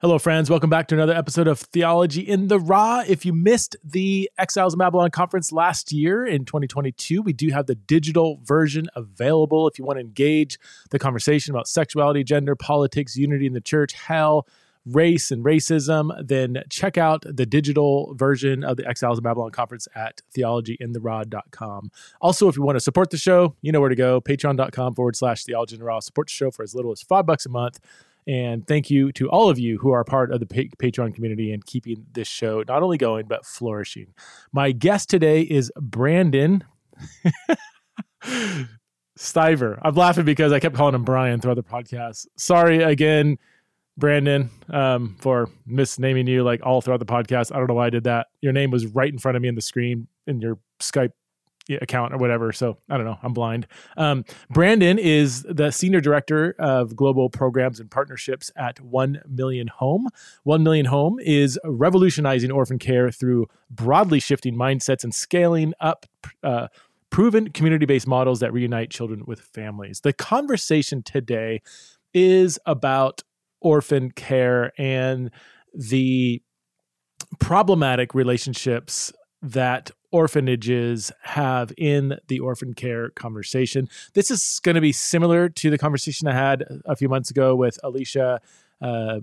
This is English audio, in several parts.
Hello, friends. Welcome back to another episode of Theology in the Raw. If you missed the Exiles of Babylon conference last year in 2022, we do have the digital version available if you want to engage the conversation about sexuality, gender, politics, unity in the church, hell, race, and racism. Then check out the digital version of the Exiles of Babylon conference at theologyintheraw.com. Also, if you want to support the show, you know where to go patreon.com forward slash theology in the raw. Support the show for as little as five bucks a month. And thank you to all of you who are part of the pa- Patreon community and keeping this show not only going, but flourishing. My guest today is Brandon Stiver. I'm laughing because I kept calling him Brian throughout the podcast. Sorry again, Brandon, um, for misnaming you like all throughout the podcast. I don't know why I did that. Your name was right in front of me in the screen in your Skype account or whatever. So I don't know. I'm blind. Um, Brandon is the senior director of global programs and partnerships at One Million Home. One Million Home is revolutionizing orphan care through broadly shifting mindsets and scaling up. Uh, proven community based models that reunite children with families. The conversation today is about orphan care and the problematic relationships that orphanages have in the orphan care conversation. This is going to be similar to the conversation I had a few months ago with Alicia. Uh,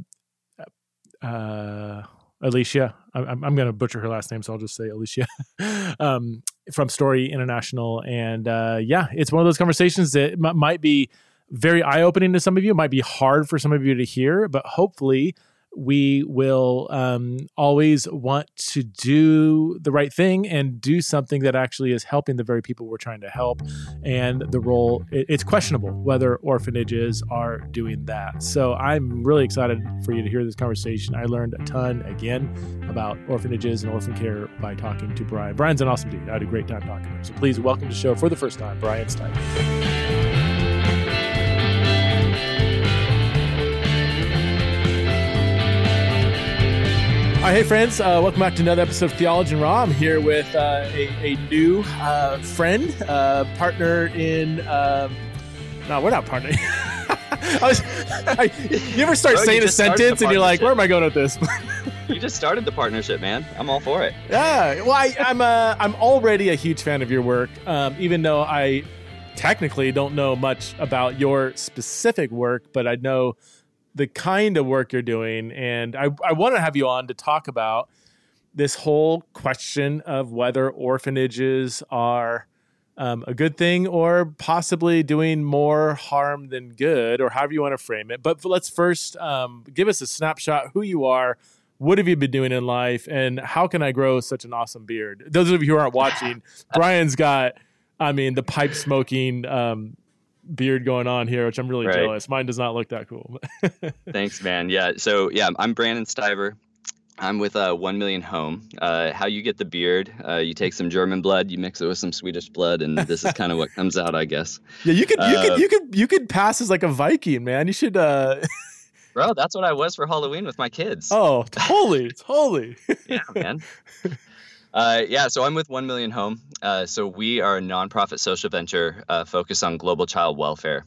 uh, Alicia, I'm, I'm going to butcher her last name, so I'll just say Alicia um, from Story International. And uh, yeah, it's one of those conversations that m- might be very eye opening to some of you. It might be hard for some of you to hear, but hopefully, we will um, always want to do the right thing and do something that actually is helping the very people we're trying to help. And the role, it, it's questionable whether orphanages are doing that. So I'm really excited for you to hear this conversation. I learned a ton again about orphanages and orphan care by talking to Brian. Brian's an awesome dude. I had a great time talking to him. So please welcome to the show for the first time, Brian Stein. All right, hey friends, uh, welcome back to another episode of Theology and Raw. I'm here with uh, a, a, new uh, friend, uh, partner in. Um, no, we're not partnering. I was, I, you ever start Bro, saying a sentence and you're like, "Where am I going with this?" you just started the partnership, man. I'm all for it. Yeah, well, I, am uh, I'm already a huge fan of your work, um, even though I technically don't know much about your specific work, but I know the kind of work you're doing. And I, I want to have you on to talk about this whole question of whether orphanages are um, a good thing or possibly doing more harm than good, or however you want to frame it. But let's first um, give us a snapshot who you are. What have you been doing in life, and how can I grow such an awesome beard? Those of you who aren't watching, Brian's got, I mean, the pipe smoking um, beard going on here, which I'm really right. jealous. Mine does not look that cool. Thanks, man. Yeah. So yeah, I'm Brandon Stiver. I'm with uh, One Million Home. Uh, how you get the beard? Uh, you take some German blood, you mix it with some Swedish blood, and this is kind of what comes out, I guess. Yeah, you could, you could, uh, you could, you could pass as like a Viking, man. You should. uh Bro, that's what I was for Halloween with my kids. Oh, totally, totally. yeah, man. Uh, yeah, so I'm with One Million Home. Uh, so we are a nonprofit social venture uh, focused on global child welfare.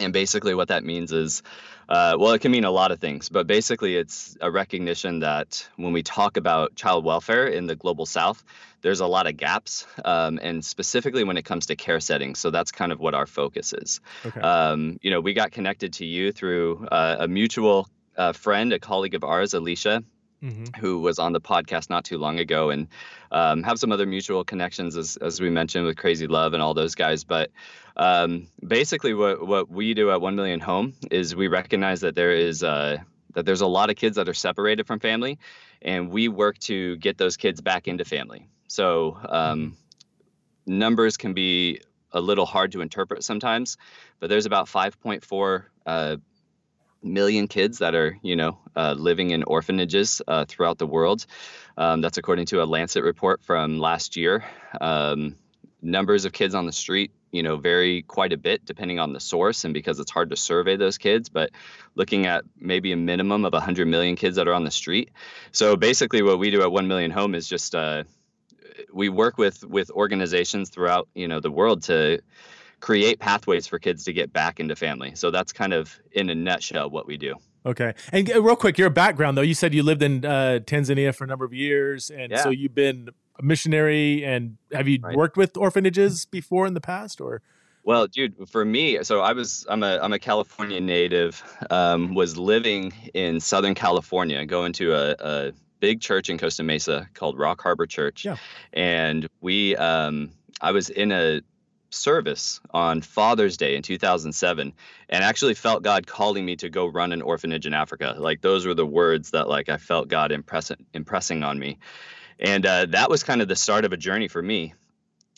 And basically, what that means is, uh, well, it can mean a lot of things, but basically, it's a recognition that when we talk about child welfare in the global south, there's a lot of gaps, um, and specifically when it comes to care settings. So that's kind of what our focus is. Okay. Um, you know, we got connected to you through uh, a mutual uh, friend, a colleague of ours, Alicia, Mm-hmm. who was on the podcast not too long ago, and um, have some other mutual connections, as, as we mentioned, with Crazy Love and all those guys. But um, basically, what, what we do at One Million Home is we recognize that there is uh, that there's a lot of kids that are separated from family, and we work to get those kids back into family. So um, mm-hmm. numbers can be a little hard to interpret sometimes, but there's about 5.4 uh, million kids that are, you know, uh, living in orphanages uh, throughout the world. Um, that's according to a Lancet report from last year. Um, numbers of kids on the street, you know, vary quite a bit depending on the source and because it's hard to survey those kids. But looking at maybe a minimum of 100 million kids that are on the street. So basically, what we do at 1 Million Home is just uh, we work with with organizations throughout, you know, the world to create pathways for kids to get back into family. So that's kind of in a nutshell what we do. Okay. And uh, real quick, your background though, you said you lived in uh, Tanzania for a number of years, and Yeah. so you've been a missionary. And have you Right. worked with orphanages before in the past, or? Well, dude, for me, so I was I'm a I'm a California native. Um, was living in Southern California, going to a, a big church in Costa Mesa called Rock Harbor Church, Yeah. and we um, I was in a service on Father's Day in 2007 and actually felt God calling me to go run an orphanage in Africa. Like those were the words that like I felt God impress- impressing on me. And uh, that was kind of the start of a journey for me.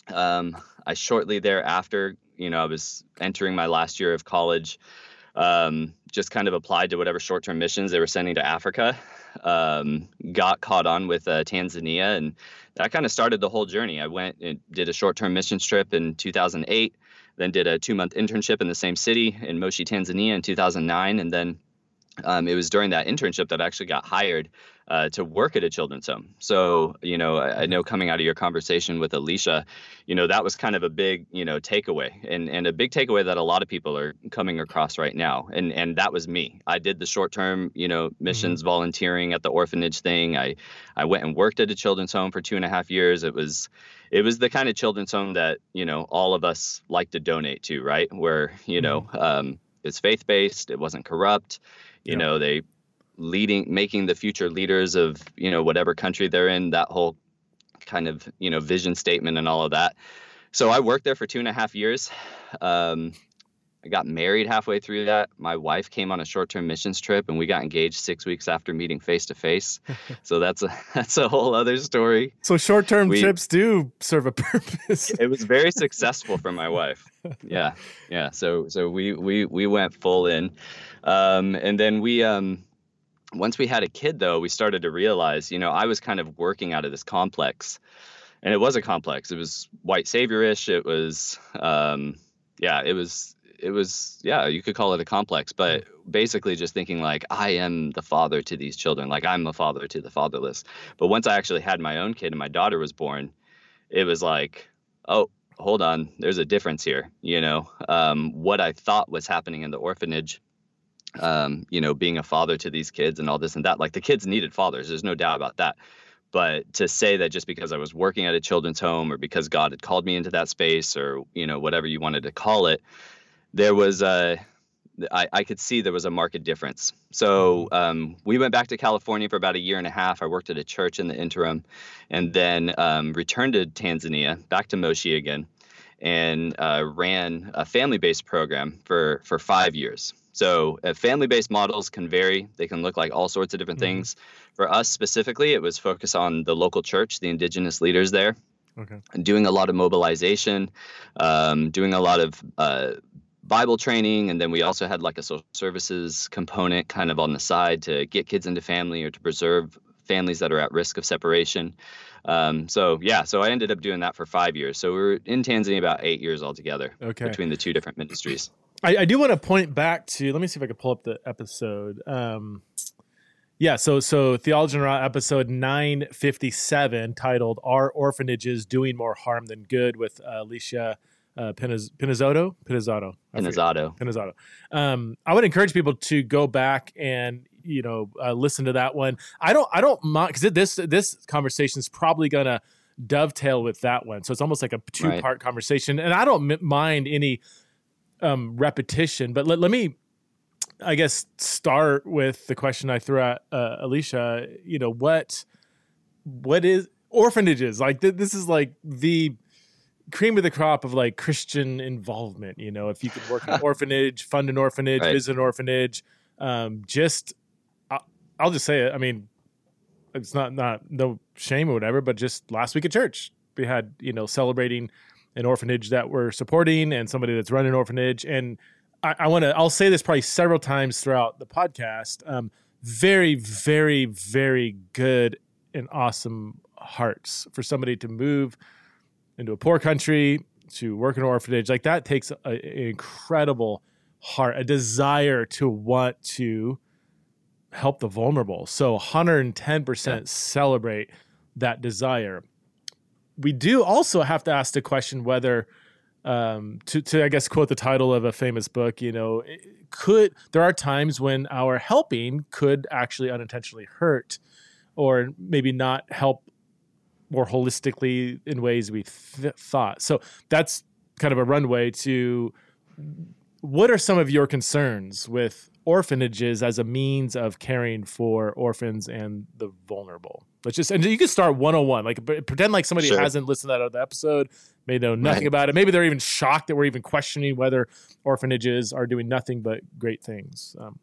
Um, I shortly thereafter, you know, I was entering my last year of college, um, just kind of applied to whatever short term missions they were sending to Africa. Um, got caught on with uh, Tanzania, and that kind of started the whole journey. I went and did a short term missions trip in 2008, then did a two month internship in the same city in Moshi, Tanzania in 2009, and then um, it was during that internship that I actually got hired uh, to work at a children's home. So, you know, I, I know coming out of your conversation with Alicia, you know, that was kind of a big, you know, takeaway and, and a big takeaway that a lot of people are coming across right now. And, and that was me. I did the short term, you know, missions volunteering at the orphanage thing. I, I went and worked at a children's home for two and a half years. It was, it was the kind of children's home that, you know, all of us like to donate to, right? Where, you know, um, it's faith based, it wasn't corrupt you Yeah. know they leading making the future leaders of you know whatever country they're in that whole kind of you know vision statement and all of that so i worked there for two and a half years um, i got married halfway through that my wife came on a short-term missions trip and we got engaged six weeks after meeting face to face so that's a that's a whole other story So short term We- trips do serve a purpose. it was very successful for my wife. Yeah, yeah. So so we we we went full in, um, and then we um, once we had a kid though, we started to realize, you know, I was kind of working out of this complex, and it was a complex. It was white saviorish. It was um, yeah, it was it was yeah, you could call it a complex, but basically just thinking like I am the father to these children, like I'm a father to the fatherless. But once I actually had my own kid and my daughter was born, it was like, oh, hold on, there's a difference here. You know, um, what I thought was happening in the orphanage, um, you know, being a father to these kids and all this and that, like the kids needed fathers. There's no doubt about that. But to say that just because I was working at a children's home or because God had called me into that space or, you know, whatever you wanted to call it, there was a, I, I could see there was a market difference. So um, we went back to California for about a year and a half. I worked at a church in the interim and then um, returned to Tanzania, back to Moshi again, and uh, ran a family-based program for for five years. So uh, family-based models can vary; they can look like all sorts of different Mhm. things. For us specifically, it was focused on the local church, the indigenous leaders there, Okay. doing a lot of mobilization, um, doing a lot of uh, Bible training, and then we also had like a social services component kind of on the side to get kids into family or to preserve families that are at risk of separation. Um, so yeah, so I ended up doing that for five years. So we were in Tanzania about eight years altogether Okay. between the two different ministries. I, I do want to point back to. Let me see if I can pull up the episode. Um, yeah, so so Theology and Raw episode nine fifty seven titled "Are Orphanages Doing More Harm Than Good?" with uh, Alicia uh, Pinaz- Pinizzato. Pinizzato. I In forget. Azado. Pinizzato. Um, I would encourage people to go back and you know uh, listen to that one. I don't I don't mind because this this conversation is probably gonna dovetail with that one, so it's almost like a two Right. part conversation. And I don't m- mind any um, repetition, but let, let me. I guess start with the question I threw at uh, Alicia. You know what? What is orphanages like? Th- this is like the cream of the crop of like Christian involvement. You know, if you could work in an orphanage, fund an orphanage, Right. visit an orphanage, um, just I'll, I'll just say it. I mean, it's not not no shame or whatever, but just last week at church we had you know celebrating an orphanage that we're supporting and somebody that's running an orphanage and I, I want to I'll say this probably several times throughout the podcast. Um, very, very, very good and awesome hearts for somebody to move into a poor country to work in an orphanage like that takes a, an incredible heart, a desire to want to help the vulnerable. So 110% Yeah. celebrate that desire. We do also have to ask the question whether um, to to I guess quote the title of a famous book, you know, could there are times when our helping could actually unintentionally hurt, or maybe not help more holistically in ways we th- thought. So that's kind of a runway to what are some of your concerns with orphanages as a means of caring for orphans and the vulnerable? Let's just and you can start 101. Like pretend like somebody sure. hasn't listened to that other episode, may know nothing right. about it. Maybe they're even shocked that we're even questioning whether orphanages are doing nothing but great things. Um,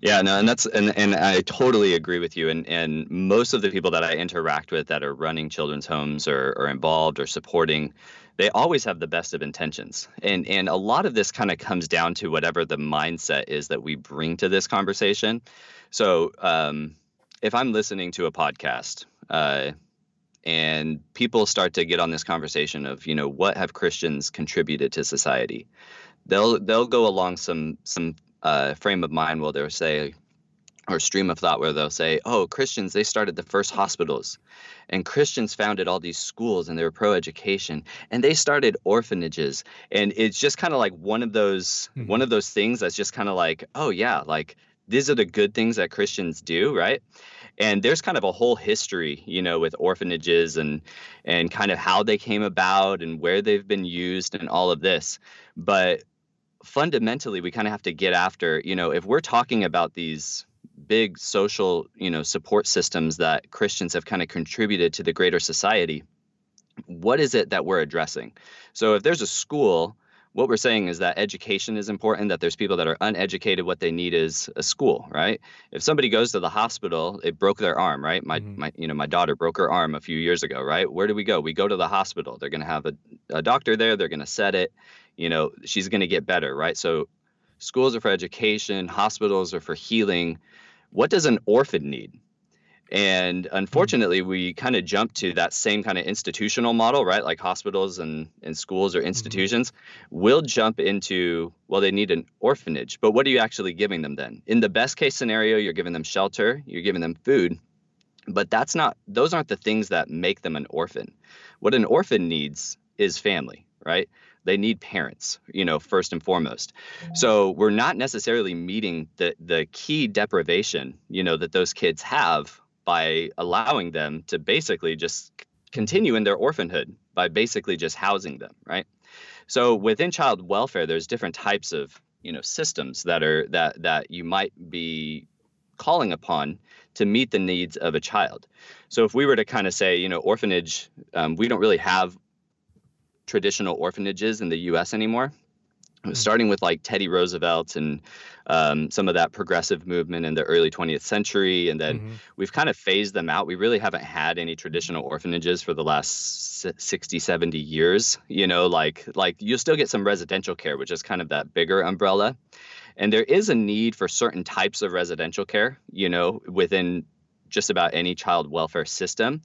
yeah, no, and that's and and I totally agree with you. And and most of the people that I interact with that are running children's homes or, or involved or supporting, they always have the best of intentions. And and a lot of this kind of comes down to whatever the mindset is that we bring to this conversation. So um, if I'm listening to a podcast, uh, and people start to get on this conversation of, you know, what have Christians contributed to society? They'll they'll go along some some uh, frame of mind where they'll say, or stream of thought where they'll say, oh, Christians, they started the first hospitals. And Christians founded all these schools and they were pro education and they started orphanages. And it's just kind of like one of those mm-hmm. one of those things that's just kind of like, oh yeah, like these are the good things that Christians do, right? And there's kind of a whole history, you know, with orphanages and and kind of how they came about and where they've been used and all of this. But fundamentally we kind of have to get after you know if we're talking about these big social you know support systems that christians have kind of contributed to the greater society what is it that we're addressing? So if there's a school what we're saying is that education is important that there's people that are uneducated what they need is a school right? If somebody goes to the hospital it broke their arm right? My, mm-hmm. my you know my daughter broke her arm a few years ago right? Where do we go? We go to the hospital. They're going to have a, a doctor there they're going to set it you know she's going to get better right? So schools are for education hospitals are for healing. What does an orphan need? And hmm. unfortunately we kind of jump to that same kind of institutional model right? Like hospitals and, and schools or mm-hmm. institutions mm-hmm. will jump into well they need an orphanage. But what are you actually giving them then? In the best case scenario you're giving them shelter you're giving them food but that's not those aren't the things that make them an orphan. What an orphan needs is family right they need parents you know first and foremost. So we're not necessarily meeting the the key deprivation you know that those kids have by allowing them to basically just continue in their orphanhood by basically just housing them right? So within child welfare there's different types of you know systems that are that that you might be calling upon to meet the needs of a child. So if we were to kind of say you know orphanage um, we don't really have traditional orphanages in the U.S. anymore. Mm-hmm. Starting with like Teddy Roosevelt and um, some of that progressive movement in the early 20th century, and then mm-hmm. we've kind of phased them out. We really haven't had any traditional orphanages for the last 60, 70 years. You know, like like you'll still get some residential care, which is kind of that bigger umbrella. And there is a need for certain types of residential care, you know, within just about any child welfare system.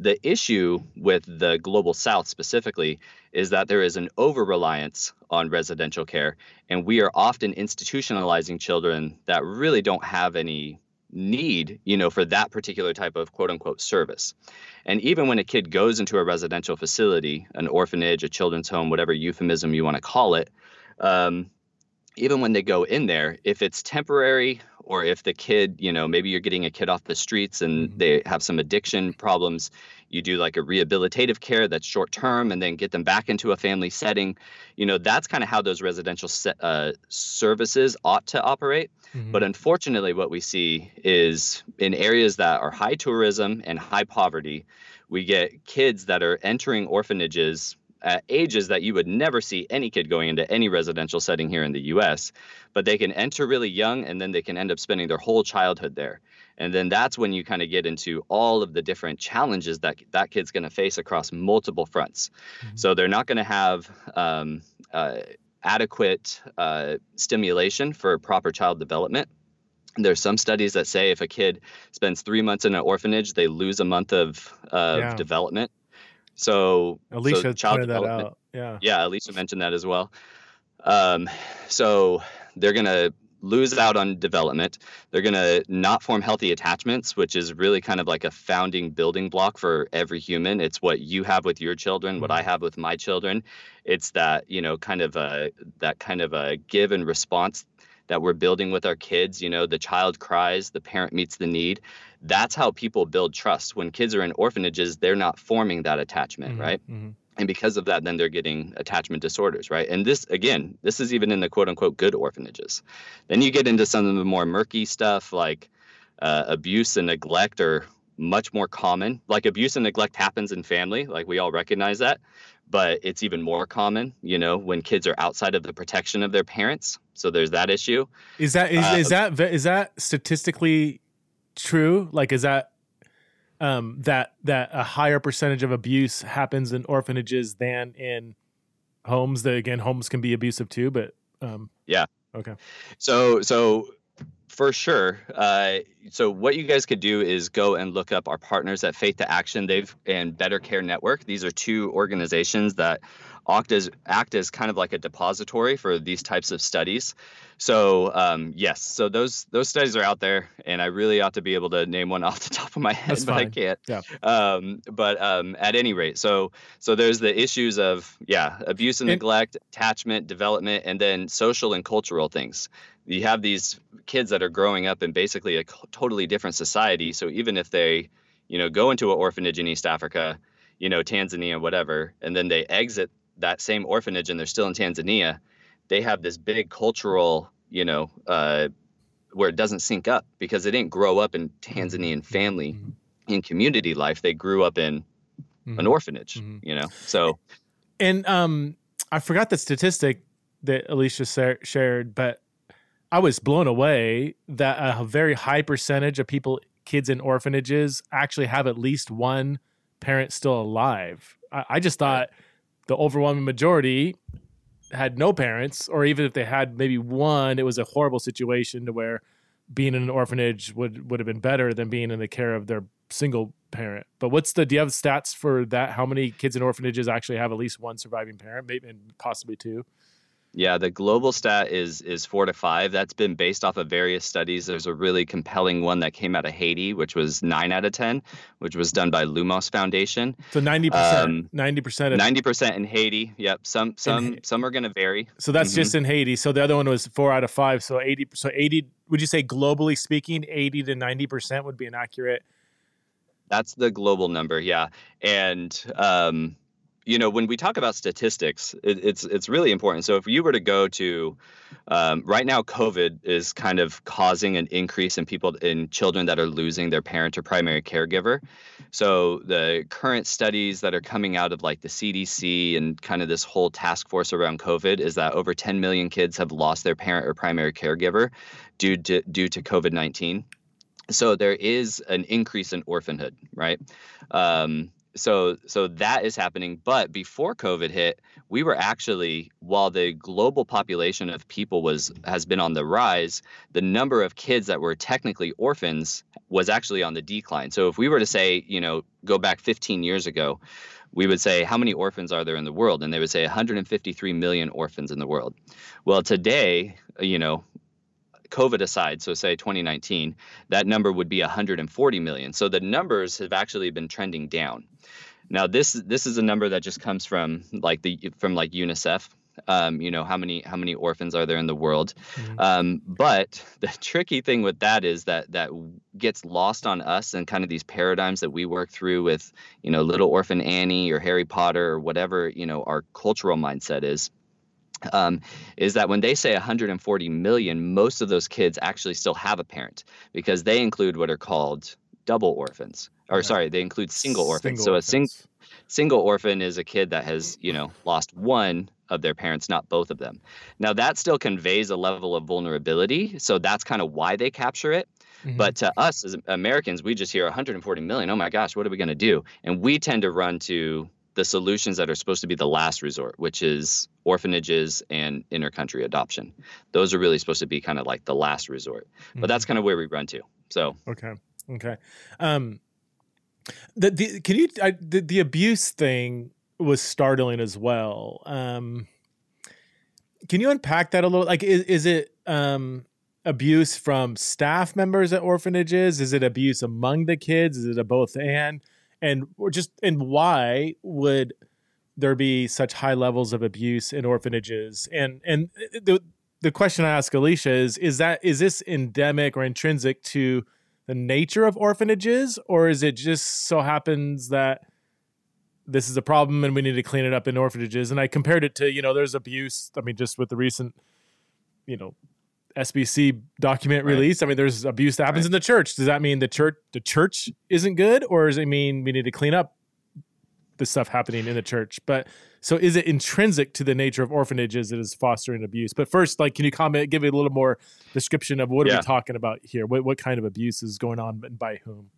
The issue with the global south specifically is that there is an over reliance on residential care, and we are often institutionalizing children that really don't have any need you know for that particular type of quote unquote service. And even when a kid goes into a residential facility an orphanage a children's home whatever euphemism you want to call it um, even when they go in there if it's temporary or if the kid, you know, maybe you're getting a kid off the streets and mm-hmm. they have some addiction problems, you do like a rehabilitative care that's short term and then get them back into a family setting. You know, that's kind of how those residential se- uh, services ought to operate. Mm-hmm. But unfortunately, what we see is in areas that are high tourism and high poverty, we get kids that are entering orphanages at ages that you would never see any kid going into any residential setting here in the US, but they can enter really young and then they can end up spending their whole childhood there. And then that's when you kind of get into all of the different challenges that that kid's going to face across multiple fronts. Mm-hmm. So they're not going to have um, uh, adequate uh, stimulation for proper child development. There's some studies that say if a kid spends three months in an orphanage, they lose a month of, of yeah. development. So Alicia so child pointed that out. Yeah. Yeah, Alicia mentioned that as well. Um, so they're gonna lose out on development. They're going to not form healthy attachments, which is really kind of like a founding building block for every human. It's what you have with your children, mm-hmm. what I have with my children. It's that, you know, kind of a that kind of a give and response that we're building with our kids, you know, the child cries, the parent meets the need. That's how people build trust. When kids are in orphanages, they're not forming that attachment, mm-hmm. right? Mm-hmm and because of that then they're getting attachment disorders right and this again this is even in the quote unquote good orphanages then you get into some of the more murky stuff like uh, abuse and neglect are much more common like abuse and neglect happens in family like we all recognize that but it's even more common you know when kids are outside of the protection of their parents so there's that issue is that is, uh, is that is that statistically true like is that um, that that a higher percentage of abuse happens in orphanages than in homes. That again, homes can be abusive too, but um, yeah. Okay. So so for sure. Uh, so what you guys could do is go and look up our partners at Faith to Action. They've and Better Care Network. These are two organizations that act as act as kind of like a depository for these types of studies. So um, yes, so those those studies are out there, and I really ought to be able to name one off the top of my head, That's but fine. I can't. Yeah. Um, but um, at any rate, so so there's the issues of yeah, abuse and, and neglect, attachment, development, and then social and cultural things. You have these kids that are growing up in basically a totally different society. So even if they, you know, go into an orphanage in East Africa, you know, Tanzania, whatever, and then they exit that same orphanage and they're still in Tanzania, they have this big cultural, you know, uh, where it doesn't sync up because they didn't grow up in Tanzanian mm-hmm. family mm-hmm. in community life. They grew up in mm-hmm. an orphanage, mm-hmm. you know. So, and um, I forgot the statistic that Alicia shared, but I was blown away that a very high percentage of people, kids in orphanages, actually have at least one parent still alive. I, I just thought. Right the overwhelming majority had no parents, or even if they had maybe one, it was a horrible situation to where being in an orphanage would would have been better than being in the care of their single parent. But what's the do you have stats for that? How many kids in orphanages actually have at least one surviving parent, maybe and possibly two? Yeah, the global stat is is four to five. That's been based off of various studies. There's a really compelling one that came out of Haiti, which was nine out of ten, which was done by Lumos Foundation. So ninety percent, um, ninety percent, ninety percent in Haiti. Yep. Some some some are going to vary. So that's mm-hmm. just in Haiti. So the other one was four out of five. So eighty. So eighty. Would you say globally speaking, eighty to ninety percent would be an accurate? That's the global number. Yeah, and um, you know, when we talk about statistics, it, it's it's really important. So if you were to go to um, right now, COVID is kind of causing an increase in people in children that are losing their parent or primary caregiver. So the current studies that are coming out of like the CDC and kind of this whole task force around COVID is that over 10 million kids have lost their parent or primary caregiver due to due to COVID 19. So there is an increase in orphanhood, right? Um, so so that is happening but before covid hit we were actually while the global population of people was has been on the rise the number of kids that were technically orphans was actually on the decline. So if we were to say you know go back 15 years ago we would say how many orphans are there in the world? And they would say 153 million orphans in the world. Well today you know COVID aside, so say 2019, that number would be 140 million. So the numbers have actually been trending down. Now this this is a number that just comes from like the from like UNICEF. Um, you know how many how many orphans are there in the world? Mm-hmm. Um, but the tricky thing with that is that that gets lost on us and kind of these paradigms that we work through with you know Little Orphan Annie or Harry Potter or whatever you know our cultural mindset is um, is that when they say 140 million, most of those kids actually still have a parent because they include what are called double orphans. Or yeah. sorry, they include single orphans. Single so orphans. a sing- single orphan is a kid that has, you know, lost one of their parents, not both of them. Now that still conveys a level of vulnerability, so that's kind of why they capture it. Mm-hmm. But to us as Americans, we just hear 140 million. Oh my gosh, what are we going to do? And we tend to run to the solutions that are supposed to be the last resort, which is orphanages and intercountry adoption. Those are really supposed to be kind of like the last resort. But mm-hmm. that's kind of where we run to. So okay, okay. Um, the, the can you I, the the abuse thing was startling as well. Um, can you unpack that a little? Like, is is it um abuse from staff members at orphanages? Is it abuse among the kids? Is it a both and? And or just and why would there be such high levels of abuse in orphanages? And and the the question I ask Alicia is is that is this endemic or intrinsic to the nature of orphanages or is it just so happens that this is a problem and we need to clean it up in orphanages and I compared it to you know there's abuse I mean just with the recent you know SBC document right. release I mean there's abuse that happens right. in the church does that mean the church the church isn't good or does it mean we need to clean up the stuff happening in the church. But so is it intrinsic to the nature of orphanages that is fostering abuse? But first, like, can you comment, give it a little more description of what yeah. are we talking about here? What what kind of abuse is going on and by whom?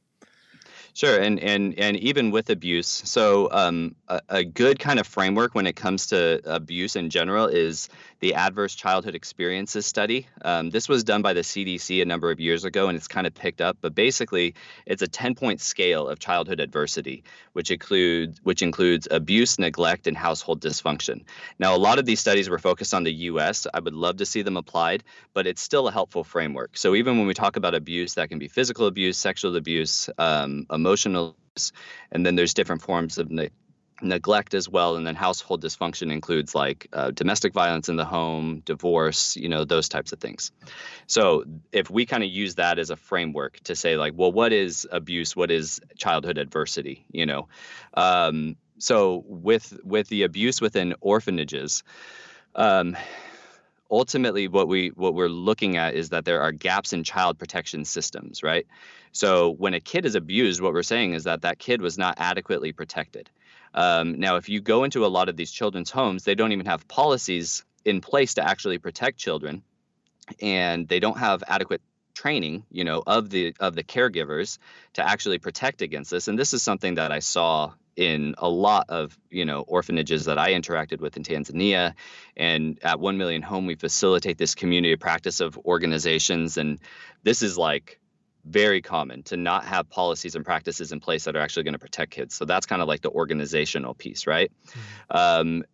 Sure, and and and even with abuse, so um, a, a, good kind of framework when it comes to abuse in general is the Adverse Childhood Experiences Study. Um, this was done by the CDC a number of years ago, and it's kind of picked up. But basically, it's a ten-point scale of childhood adversity, which includes which includes abuse, neglect, and household dysfunction. Now, a lot of these studies were focused on the U.S. I would love to see them applied, but it's still a helpful framework. So even when we talk about abuse, that can be physical abuse, sexual abuse. Um, emotional and then there's different forms of ne- neglect as well and then household dysfunction includes like uh, domestic violence in the home divorce you know those types of things. So if we kind of use that as a framework to say like well what is abuse? What is childhood adversity you know? Um, so with with the abuse within orphanages um, ultimately what we what we're looking at is that there are gaps in child protection systems right? So when a kid is abused what we're saying is that that kid was not adequately protected. Um, now if you go into a lot of these children's homes they don't even have policies in place to actually protect children and they don't have adequate training you know of the of the caregivers to actually protect against this. And this is something that i saw in a lot of you know orphanages that I interacted with in Tanzania, and at One Million Home we facilitate this community practice of organizations, and this is like very common to not have policies and practices in place that are actually going to protect kids. So that's kind of like the organizational piece, right? Mm-hmm. Um,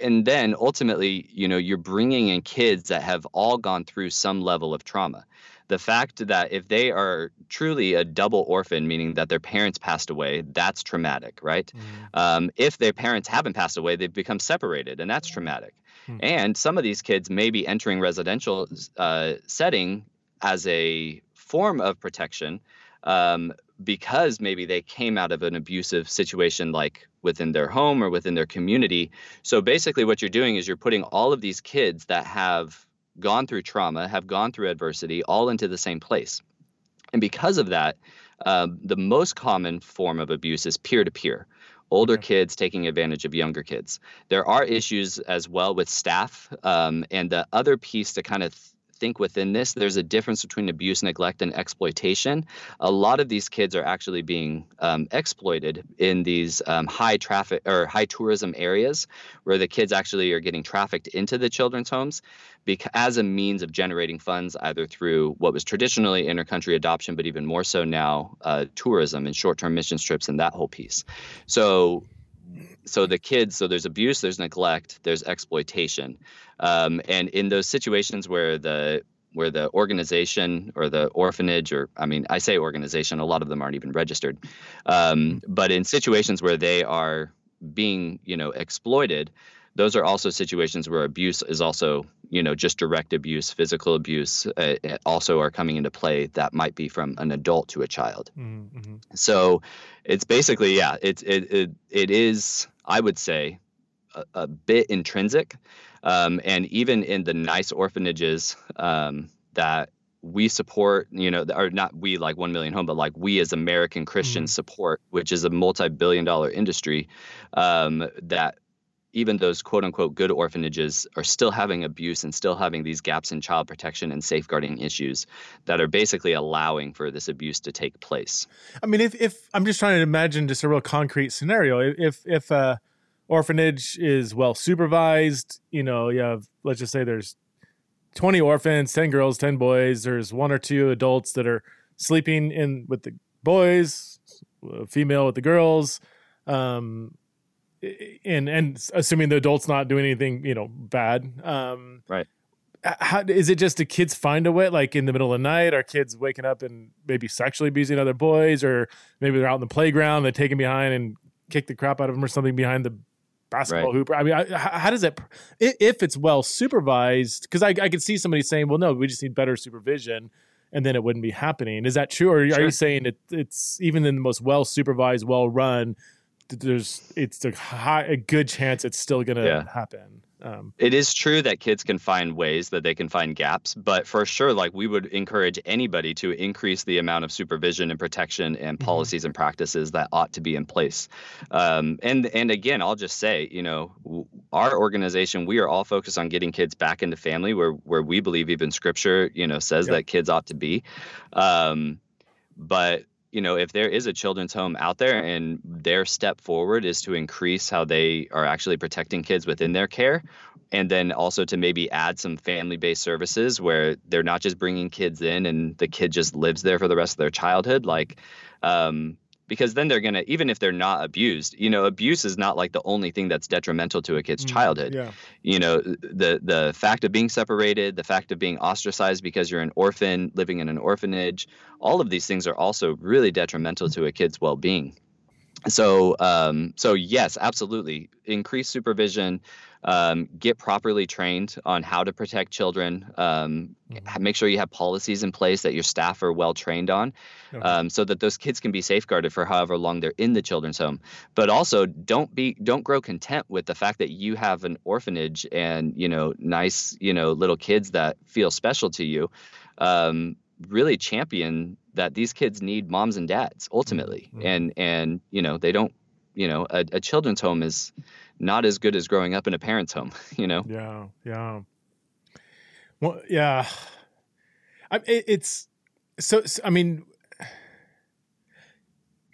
and then ultimately, you know, you're bringing in kids that have all gone through some level of trauma the fact that if they are truly a double orphan, meaning that their parents passed away, that's traumatic, right? Mm. Um, if their parents haven't passed away, they've become separated, and that's traumatic. Mm. And some of these kids may be entering residential uh, setting as a form of protection um, because maybe they came out of an abusive situation like within their home or within their community. So basically, what you're doing is you're putting all of these kids that have gone through trauma, have gone through adversity, all into the same place. And because of that, uh, the most common form of abuse is peer to peer. Older okay. kids taking advantage of younger kids. There are issues as well with staff. Um, and the other piece to kind of think within this there's a difference between abuse, neglect, and exploitation. A lot of these kids are actually being um, exploited in these um, high traffic or high tourism areas where the kids actually are getting trafficked into the children's homes because, as a means of generating funds, either through what was traditionally intercountry adoption, but even more so now, uh, tourism and short term mission trips and that whole piece. So so the kids so there's abuse there's neglect there's exploitation. Um, and in those situations where the where the organization or the orphanage or i mean i say organization a lot of them aren't even registered um, but in situations where they are being you know exploited those are also situations where abuse is also you know just direct abuse physical abuse uh, also are coming into play that might be from an adult to a child mm-hmm. so it's basically yeah it's it, it it is i would say a, a bit intrinsic um, and even in the nice orphanages um, that we support, you know, or not we like 1 million home, but like we as American Christians mm. support, which is a multi billion dollar industry, um, that even those quote unquote good orphanages are still having abuse and still having these gaps in child protection and safeguarding issues that are basically allowing for this abuse to take place. I mean, if, if I'm just trying to imagine just a real concrete scenario, if, if, uh, orphanage is well supervised. You know, you have let's just say there's 20 orphans, 10 girls, 10 boys. There's one or two adults that are sleeping in with the boys, a female with the girls. Um, and and assuming the adult's not doing anything, you know, bad. Um, right. how is it just the kids find a way like in the middle of the night are kids waking up and maybe sexually abusing other boys or maybe they're out in the playground they take them behind and kick the crap out of them or something behind the basketball right. hooper i mean I, how does it if it's well supervised because I, I could see somebody saying well no we just need better supervision and then it wouldn't be happening is that true or sure. are you saying it, it's even in the most well supervised well run there's it's a high a good chance it's still gonna yeah. happen um, it is true that kids can find ways that they can find gaps, but for sure, like we would encourage anybody to increase the amount of supervision and protection and mm-hmm. policies and practices that ought to be in place. Um, and and again, I'll just say, you know, our organization, we are all focused on getting kids back into family where where we believe even Scripture, you know, says yep. that kids ought to be. Um, but you know, if there is a children's home out there and their step forward is to increase how they are actually protecting kids within their care, and then also to maybe add some family based services where they're not just bringing kids in and the kid just lives there for the rest of their childhood, like, um, because then they're going to even if they're not abused you know abuse is not like the only thing that's detrimental to a kid's mm, childhood yeah. you know the the fact of being separated the fact of being ostracized because you're an orphan living in an orphanage all of these things are also really detrimental to a kid's well-being so um, so yes absolutely increase supervision um, get properly trained on how to protect children. Um, mm-hmm. Make sure you have policies in place that your staff are well trained on, okay. um, so that those kids can be safeguarded for however long they're in the children's home. But also, don't be don't grow content with the fact that you have an orphanage and you know nice you know little kids that feel special to you. Um, really champion that these kids need moms and dads ultimately, mm-hmm. and and you know they don't you know a, a children's home is not as good as growing up in a parent's home, you know? Yeah. Yeah. Well, yeah. I, it, it's so, so, I mean,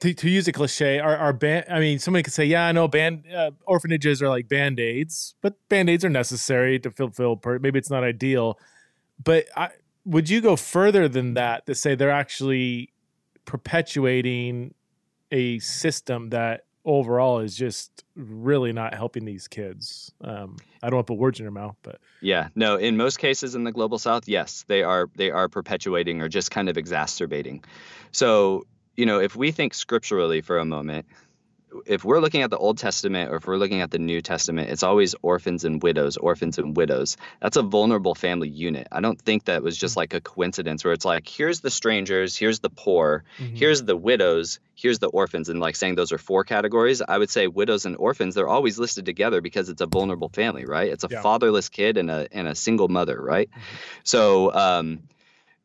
to, to use a cliche, our, our band, I mean, somebody could say, yeah, I know band, uh, orphanages are like band aids, but band aids are necessary to fulfill, per- maybe it's not ideal. But I, would you go further than that to say they're actually perpetuating a system that overall is just really not helping these kids. Um, I don't want to put words in your mouth, but yeah, no. In most cases in the global south, yes, they are they are perpetuating or just kind of exacerbating. So you know, if we think scripturally for a moment, if we're looking at the Old Testament or if we're looking at the New Testament, it's always orphans and widows, orphans and widows. That's a vulnerable family unit. I don't think that was just like a coincidence where it's like, here's the strangers, here's the poor, mm-hmm. here's the widows, here's the orphans, and like saying those are four categories. I would say widows and orphans, they're always listed together because it's a vulnerable family, right? It's a yeah. fatherless kid and a and a single mother, right? Mm-hmm. So um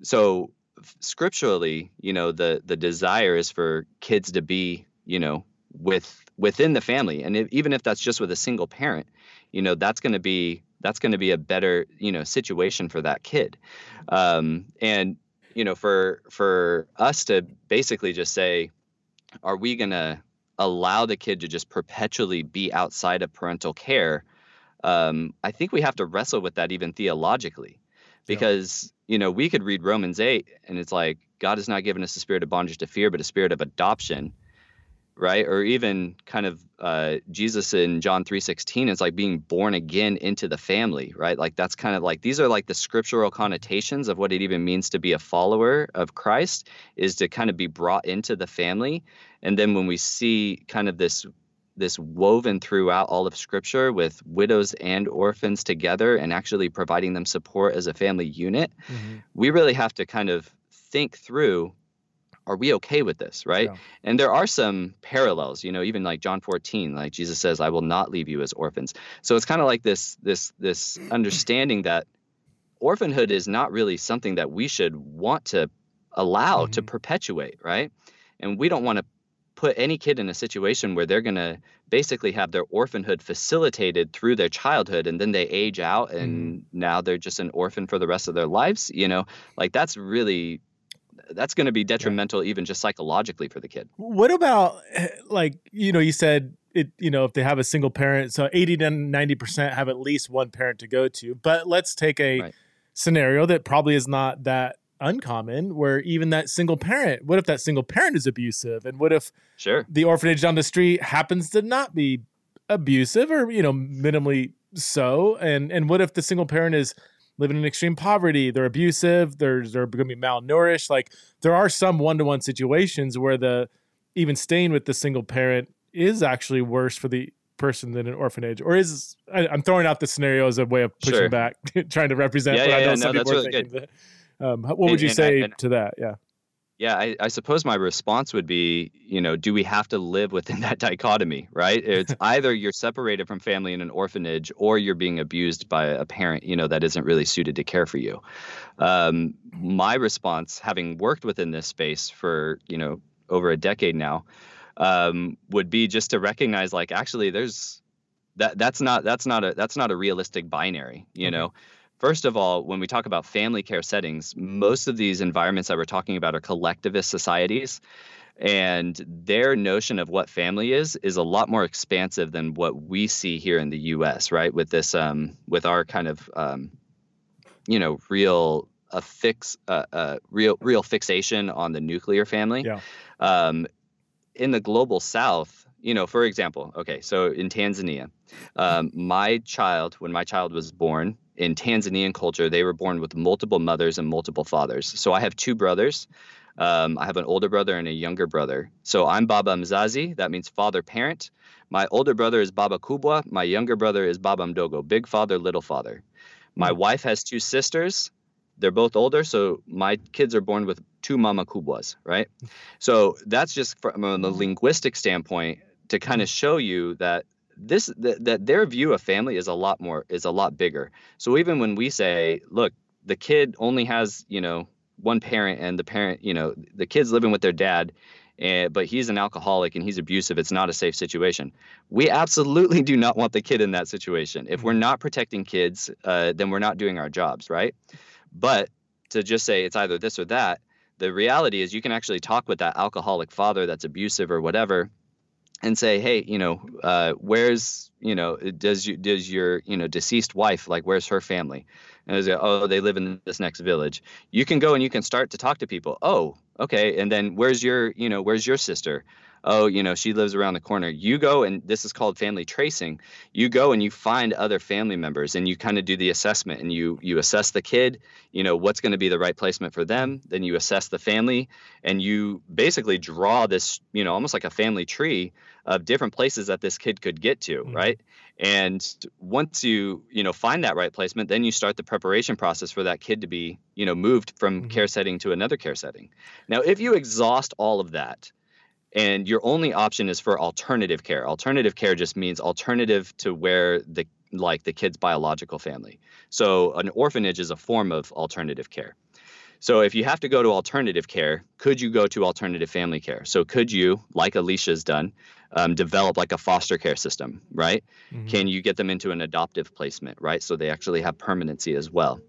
so scripturally, you know, the the desire is for kids to be, you know, with within the family. And if, even if that's just with a single parent you know that's going to be that's going to be a better you know situation for that kid. Um, and you know for for us to basically just say are we going to allow the kid to just perpetually be outside of parental care? Um, i think we have to wrestle with that even theologically. Because yeah. you know we could read romans 8 and it's like god has not given us a spirit of bondage to fear but a spirit of adoption right? Or even kind of uh, jesus in john 3.16 is like being born again into the family right? Like that's kind of like these are like the scriptural connotations of what it even means to be a follower of christ is to kind of be brought into the family. And then when we see kind of this this woven throughout all of scripture with widows and orphans together and actually providing them support as a family unit mm-hmm. we really have to kind of think through are we okay with this right yeah. and there are some parallels you know even like john 14 like jesus says i will not leave you as orphans so it's kind of like this this this understanding that orphanhood is not really something that we should want to allow mm-hmm. to perpetuate right and we don't want to put any kid in a situation where they're going to basically have their orphanhood facilitated through their childhood and then they age out and mm. now they're just an orphan for the rest of their lives you know like that's really that's going to be detrimental yeah. even just psychologically for the kid. What about eh, like you know you said it you know if they have a single parent so 80 to 90% have at least one parent to go to but let's take a right. scenario that probably is not that uncommon where even that single parent what if that single parent is abusive and what if sure the orphanage down the street happens to not be abusive or you know minimally so and and what if the single parent is living in extreme poverty, they're abusive, they're they're going to be malnourished. Like there are some one to one situations where the even staying with the single parent is actually worse for the person than an orphanage, or is I, am throwing out the scenario as a way of pushing sure. back, trying to represent. Yeah, yeah, yeah no, that's really good. um, what would you say and, to that? Yeah. Yeah, I, I, suppose my response would be, you know, do we have to live within that dichotomy, right? It's either you're separated from family in an orphanage or you're being abused by a parent, you know, that isn't really suited to care for you. Um, my response, having worked within this space for, you know, over a decade now, um, would be just to recognize, like, actually, there's that that's not that's not a that's not a realistic binary, you know First of all, when we talk about family care settings, most of these environments that we're talking about are collectivist societies. And their notion of what family is is a lot more expansive than what we see here in the U.S. Right, with this, um, with our kind of, um, you know, real a fix, uh, uh, real real fixation on the nuclear family. Yeah. Um, in the global South, you know, for example, okay, so in Tanzania, um, my child, when my child was born, in Tanzanian culture, they were born with multiple mothers and multiple fathers. So I have two brothers. Um, I have an older brother and a younger brother. So I'm Baba Mzazi, that means father parent. My older brother is Baba Kubwa. My younger brother is Baba Mdogo, big father, little father. My hmm. wife has two sisters. They're both older, so my kids are born with two Mama Kubwas, right? So that's just from a linguistic standpoint to kind of show you that this that, that their view of family is a lot more is a lot bigger. So even when we say, look, the kid only has you know one parent and the parent you know the kid's living with their dad and, but he's an alcoholic and he's abusive it's not a safe situation we absolutely do not want the kid in that situation if we're mm-hmm. not protecting kids uh, then we're not doing our jobs right but to just say it's either this or that the reality is you can actually talk with that alcoholic father that's abusive or whatever and say, hey, you know, uh, where's, you know, does you does your, you know, deceased wife like where's her family? And they say, oh, they live in this next village. You can go and you can start to talk to people. Oh, okay. And then where's your, you know, where's your sister? Oh, you know, she lives around the corner. You go and this is called family tracing. You go and you find other family members and you kind of do the assessment and you you assess the kid, you know, what's going to be the right placement for them. Then you assess the family and you basically draw this, you know, almost like a family tree of different places that this kid could get to, mm-hmm. right? And once you, you know, find that right placement, then you start the preparation process for that kid to be, you know, moved from mm-hmm. care setting to another care setting. Now, if you exhaust all of that, and your only option is for alternative care. Alternative care just means alternative to where the like the kid's biological family. So an orphanage is a form of alternative care. So if you have to go to alternative care could you go to alternative family care? So could you like alicia's done um, develop like a foster care system right? Mm-hmm. can you get them into an adoptive placement right? So they actually have permanency as well.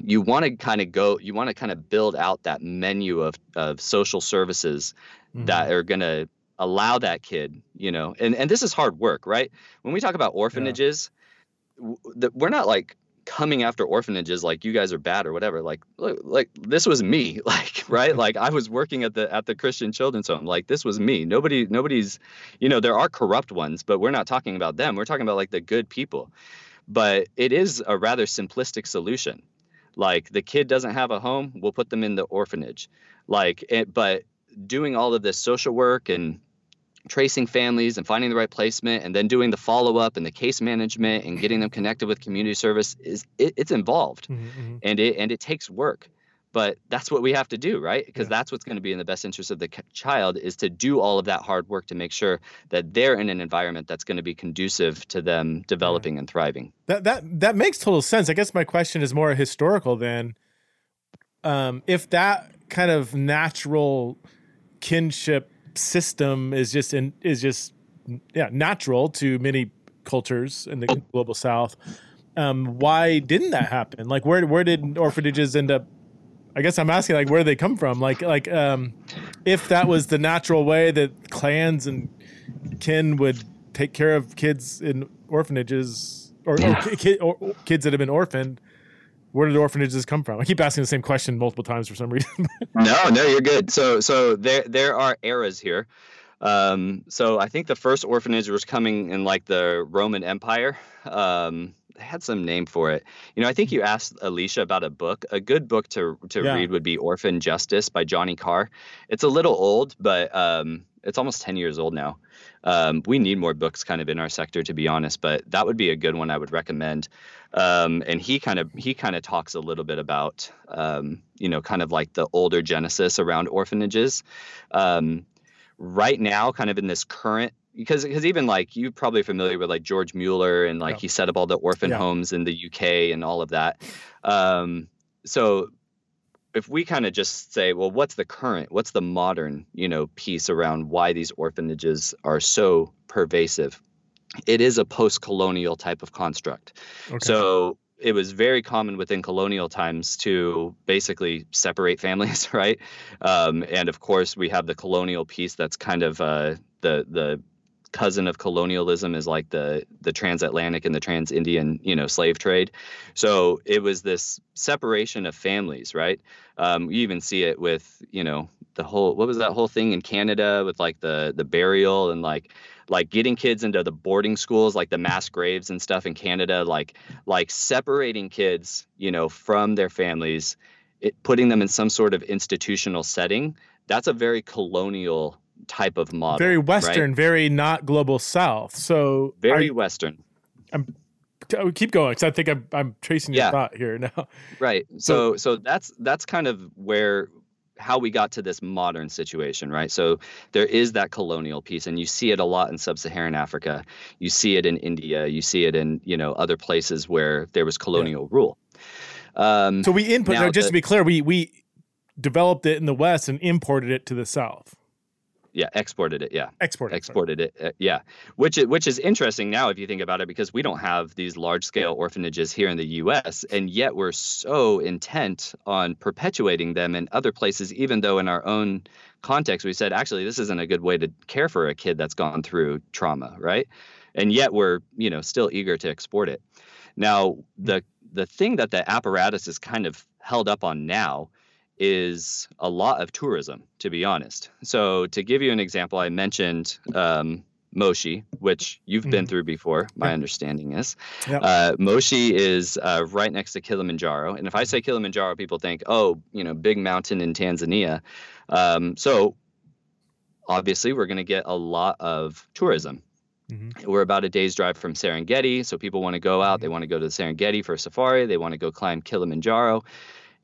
You want to kind of go you want to kind of build out that menu of, of social services mm-hmm. that are going to allow that kid you know and, and this is hard work right? When we talk about orphanages yeah. w- we're not like coming after orphanages like you guys are bad or whatever. Like look, like this was me like right? Like i was working at the at the christian children's home. Like this was me. Nobody nobody's you know there are corrupt ones but we're not talking about them. We're talking about like the good people. But it is a rather simplistic solution. Like the kid doesn't have a home, we'll put them in the orphanage. Like, it, but doing all of this social work and tracing families and finding the right placement and then doing the follow-up and the case management and getting them connected with community service is it, it's involved mm-hmm, mm-hmm. and it and it takes work but that's what we have to do right because yeah. that's what's going to be in the best interest of the child is to do all of that hard work to make sure that they're in an environment that's going to be conducive to them developing yeah. and thriving that that that makes total sense i guess my question is more historical than um, if that kind of natural kinship system is just in is just yeah natural to many cultures in the global south. Um, why didn't that happen? Like where where did orphanages end up? I guess I'm asking like where do they come from? Like like um, if that was the natural way that clans and kin would take care of kids in orphanages or, or, ki- or kids that have been orphaned, where did orphanages come from? I keep asking the same question multiple times for some reason. no, no, you're good. So so there there are eras here. Um, so I think the first orphanage was coming in like the Roman Empire. Um, they had some name for it. You know, I think you asked Alicia about a book. A good book to to Yeah. read would be Orphan Justice by Johnny Carr. It's a little old, but um, it's almost ten years old now. Um, we need more books kind of in our sector, to be honest. But that would be a good one I would recommend. Um, and he kind of he kind of talks a little bit about um, you know kind of like the older genesis around orphanages. Um, right now, kind of in this current because because even like you're probably familiar with like George Mueller and like Yeah. he set up all the orphan Yeah. homes in the UK and all of that. Um, so if we kind of just say, well, what's the current, what's the modern, you know, piece around why these orphanages are so pervasive? It is a post-colonial type of construct. Okay. So it was very common within colonial times to basically separate families, right? Um, and of course, we have the colonial piece that's kind of uh, the the cousin of colonialism is like the the transatlantic and the trans-Indian, you know, slave trade. So it was this separation of families, right? Um, you even see it with, you know, the whole what was that whole thing in Canada with like the the burial and like like getting kids into the boarding schools like the mass graves and stuff in Canada like like separating kids, you know, from their families, it, putting them in some sort of institutional setting. That's a very colonial type of model. very right? Western, very not global South. So very Western. I'm oh, keep going because I think I'm I'm tracing your Yeah. thought here now. Right. So so that's that's kind of where how we got to this modern situation, right? So there is that colonial piece and you see it a lot in sub-Saharan Africa. You see it in India, you see it in, you know, other places where there was colonial rule. Um So we input. Now just the- to be clear, we we developed it in the West and imported it to the South. Yeah, exported it, yeah. Exported. exported it uh, yeah. Which is, which is interesting now if you think about it because we don't have these large scale orphanages here in the US and yet we're so intent on perpetuating them in other places even though in our own context we said actually this isn't a good way to care for a kid that's gone through trauma right? And yet we're you know still eager to export it. Now the the thing that the apparatus is kind of held up on now is a lot of tourism, to be honest. So, to give you an example, I mentioned um, Moshi, which you've been Mhm. through before, my Yep. understanding is. Uh, Moshi is uh, right next to Kilimanjaro. And if I say Kilimanjaro, people think, oh, you know, big mountain in Tanzania. Um, so, obviously, we're going to get a lot of tourism. Mhm. We're about a day's drive from Serengeti, so people want to go out. They want to go to the Serengeti for a safari. They want to go climb Kilimanjaro,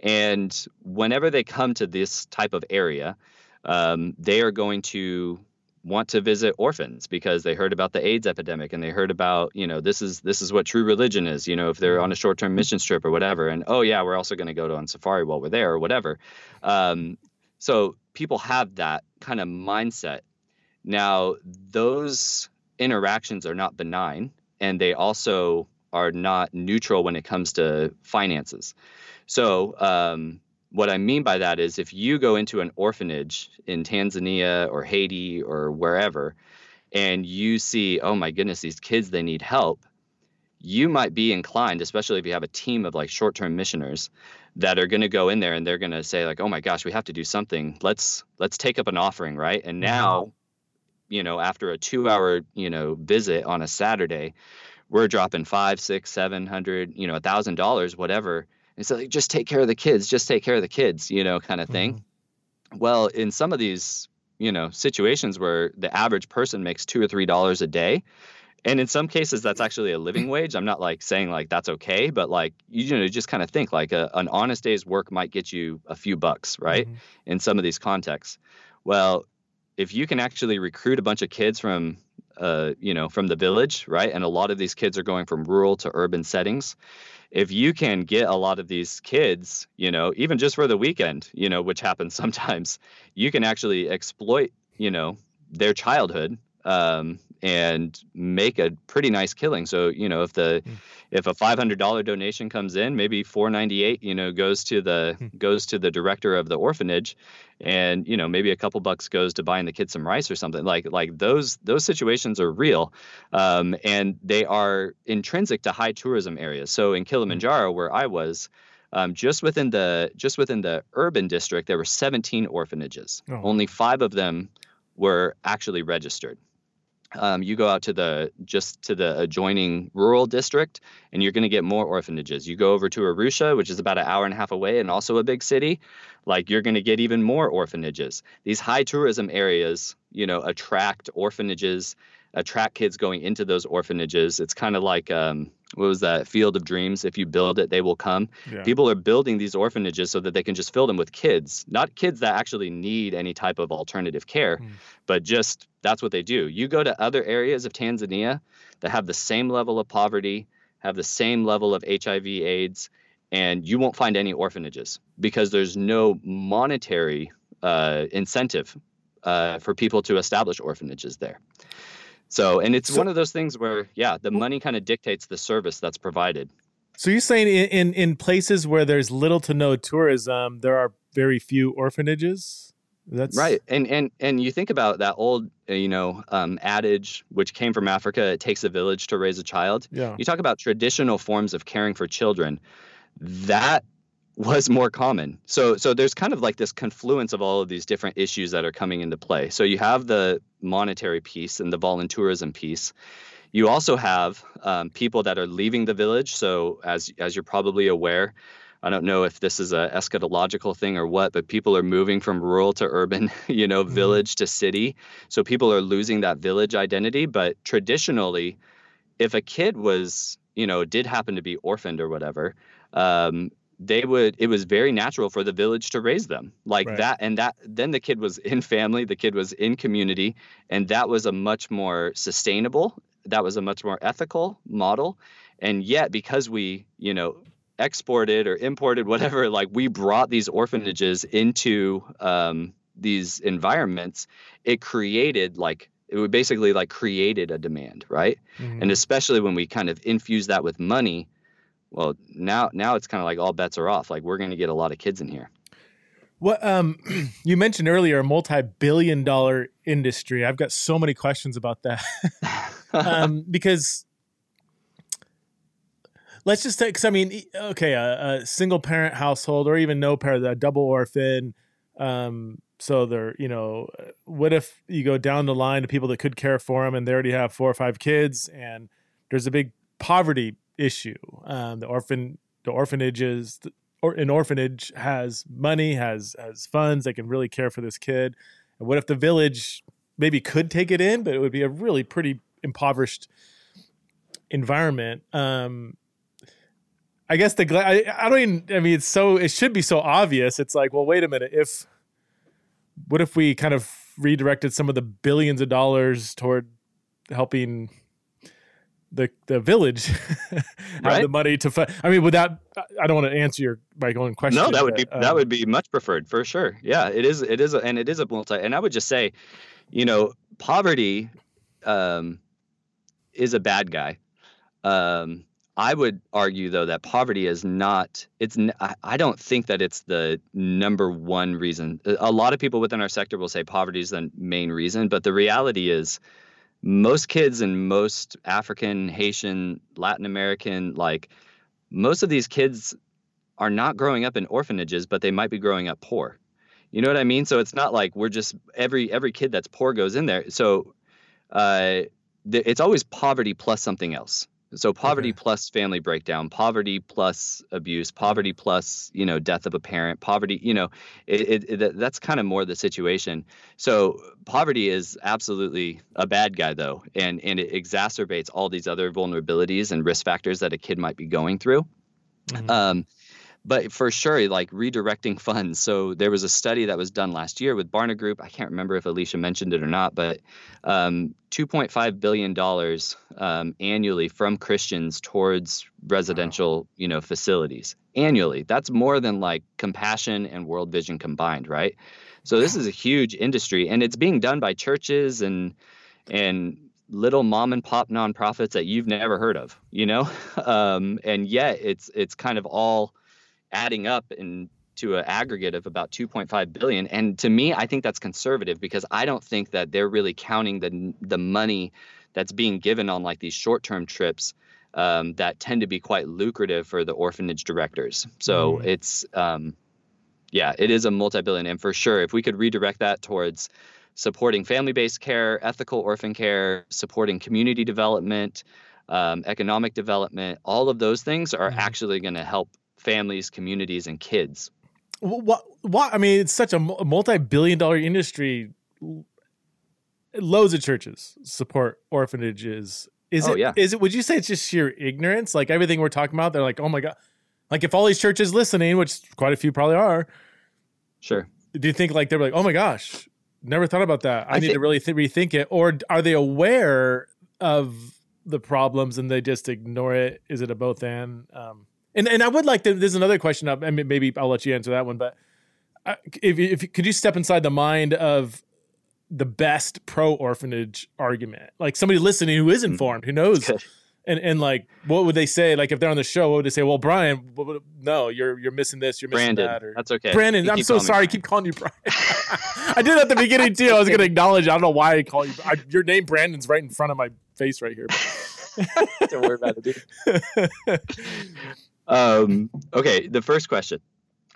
and whenever they come to this type of area, um, they are going to want to visit orphans because they heard about the AIDS epidemic and they heard about you know this is this is what true religion is. You know, if they're on a short-term mission trip or whatever, and oh yeah, we're also going to go to on safari while we're there or whatever. Um, so people have that kind of mindset. Now those interactions are not benign and they also are not neutral when it comes to finances. So, um, what I mean by that is if you go into an orphanage in Tanzania or Haiti or wherever, and you see, oh my goodness, these kids, they need help, you might be inclined, especially if you have a team of like short term missioners that are going to go in there and they're going to say like oh my gosh we have to do something. Let's let's take up an offering right? And now you know after a two hour you know visit on a saturday we're dropping five six seven hundred you know a thousand dollars whatever it's like just take care of the kids just take care of the kids you know kind of thing well in some of these you know situations where the average person makes two or three dollars a day and in some cases that's actually a living wage i'm not like saying like that's okay but like you know just kind of think like a, an honest day's work might get you a few bucks right Mhm. in some of these contexts. Well if you can actually recruit a bunch of kids from uh, you know from the village right and a lot of these kids are going from rural to urban settings if you can get a lot of these kids you know even just for the weekend you know which happens sometimes you can actually exploit you know their childhood um, and make a pretty nice killing. So you know if the Mm. if a five hundred dollar donation comes in, maybe four ninety eight you know goes to the Mm. goes to the director of the orphanage, and you know maybe a couple bucks goes to buying the kids some rice or something like like those those situations are real, um, and they are intrinsic to high tourism areas. So in Kilimanjaro where I was. Um, just within the just within the urban district, there were 17 orphanages. Oh. Only five of them were actually registered. Um, you go out to the just to the adjoining rural district and you're going to get more orphanages. You go over to arusha which is about an hour and a half away and also a big city like you're going to get even more orphanages. These high tourism areas you know attract orphanages attract kids going into those orphanages. It's kind of like um, what was that field of dreams if you build it they will come yeah. people are building these orphanages so that they can just fill them with kids not kids that actually need any type of alternative care mm. but just that's what they do you go to other areas of tanzania that have the same level of poverty have the same level of hiv aids and you won't find any orphanages because there's no monetary uh, incentive uh, for people to establish orphanages there so, and it's so, one of those things where, yeah, the money kind of dictates the service that's provided. So you're saying in, in, in places where there's little to no tourism, there are very few orphanages. That's right, and and and you think about that old, uh, you know, um, adage which came from Africa: "It takes a village to raise a child." Yeah. You talk about traditional forms of caring for children. That was more common. So so there's kind of like this confluence of all of these different issues that are coming into play. So you have the monetary piece and the volunteerism piece. You also have um, people that are leaving the village. So as as you're probably aware, I don't know if this is a eschatological thing or what, but people are moving from rural to urban, you know, mm-hmm. village to city. So people are losing that village identity. But traditionally, if a kid was, you know, did happen to be orphaned or whatever, um, they would it was very natural for the village to raise them like right. that and that then the kid was in family the kid was in community and that was a much more sustainable that was a much more ethical model and yet because we you know exported or imported whatever like we brought these orphanages into um, these environments it created like it would basically like created a demand right mm-hmm. and especially when we kind of infuse that with money well now now it's kind of like all bets are off like we're going to get a lot of kids in here. What um you mentioned earlier a multi-billion dollar industry. I've got so many questions about that. Um because let's just take because i mean okay a, a, single parent household or even no parent a double orphan um so they're you know what if you go down the line to people that could care for them and they already have four or five kids and there's a big poverty issue. Um, the orphan, the orphanages, or an orphanage has money, has has funds, they can really care for this kid. And what if the village maybe could take it in, but it would be a really pretty impoverished environment. Um, I guess the I, I don't even I mean it's so it should be so obvious. It's like, well, wait a minute. If what if we kind of redirected some of the billions of dollars toward helping the the village have right? the money to fund. I mean, without I don't want to answer your my own question. No, that would be um, that would be much preferred for sure. Yeah, it is. It is, a, and it is a multi. And I would just say, you know, poverty um, is a bad guy. Um, I would argue though that poverty is not. It's. I don't think that it's the number one reason. A lot of people within our sector will say poverty is the main reason, but the reality is most kids in most African, Haitian, Latin American, like most of these kids are not growing up in orphanages, but they might be growing up poor. You know what I mean? So it's not like we're just every every kid that's poor goes in there. So uh, th- it's always poverty plus something else. So poverty okay. plus family breakdown, poverty plus abuse, poverty plus you know death of a parent, poverty. You know, it, it, it, that's kind of more the situation. So poverty is absolutely a bad guy though, and and it exacerbates all these other vulnerabilities and risk factors that a kid might be going through. Mm-hmm. Um, but for sure, like redirecting funds. So there was a study that was done last year with Barna Group. I can't remember if Alicia mentioned it or not, but um, 2.5 billion dollars um, annually from Christians towards residential, wow. you know, facilities annually. That's more than like Compassion and World Vision combined, right? So this is a huge industry, and it's being done by churches and and little mom and pop nonprofits that you've never heard of, you know, um, and yet it's it's kind of all adding up into an aggregate of about 2.5 billion and to me i think that's conservative because i don't think that they're really counting the the money that's being given on like these short-term trips um, that tend to be quite lucrative for the orphanage directors so mm. it's um, yeah it is a multi-billion and for sure if we could redirect that towards supporting family-based care, ethical orphan care, supporting community development, um, economic development. All of those things are mm-hmm. actually going to help families, communities, and kids. What? What? I mean, it's such a multi-billion-dollar industry. Loads of churches support orphanages. Is oh, it? Yeah. Is it? Would you say it's just sheer ignorance? Like everything we're talking about, they're like, oh my god. Like if all these churches listening, which quite a few probably are, sure. Do you think like they're like, oh my gosh, never thought about that. I, I need think- to really th- rethink it. Or are they aware of the problems and they just ignore it? Is it a both and? Um, and and I would like to. There's another question up, and maybe I'll let you answer that one. But uh, if if could you step inside the mind of the best pro orphanage argument, like somebody listening who is mm-hmm. informed, who knows. And, and like, what would they say? Like, if they're on the show, what would they say? Well, Brian, no, you're you're missing this, you're missing Brandon, that. Or, that's okay. Brandon, I'm so sorry. I keep calling you Brian. I did at the beginning too. I was going to acknowledge. I don't know why I call you. I, your name, Brandon's, right in front of my face right here. don't worry about it, dude. Um, okay, the first question.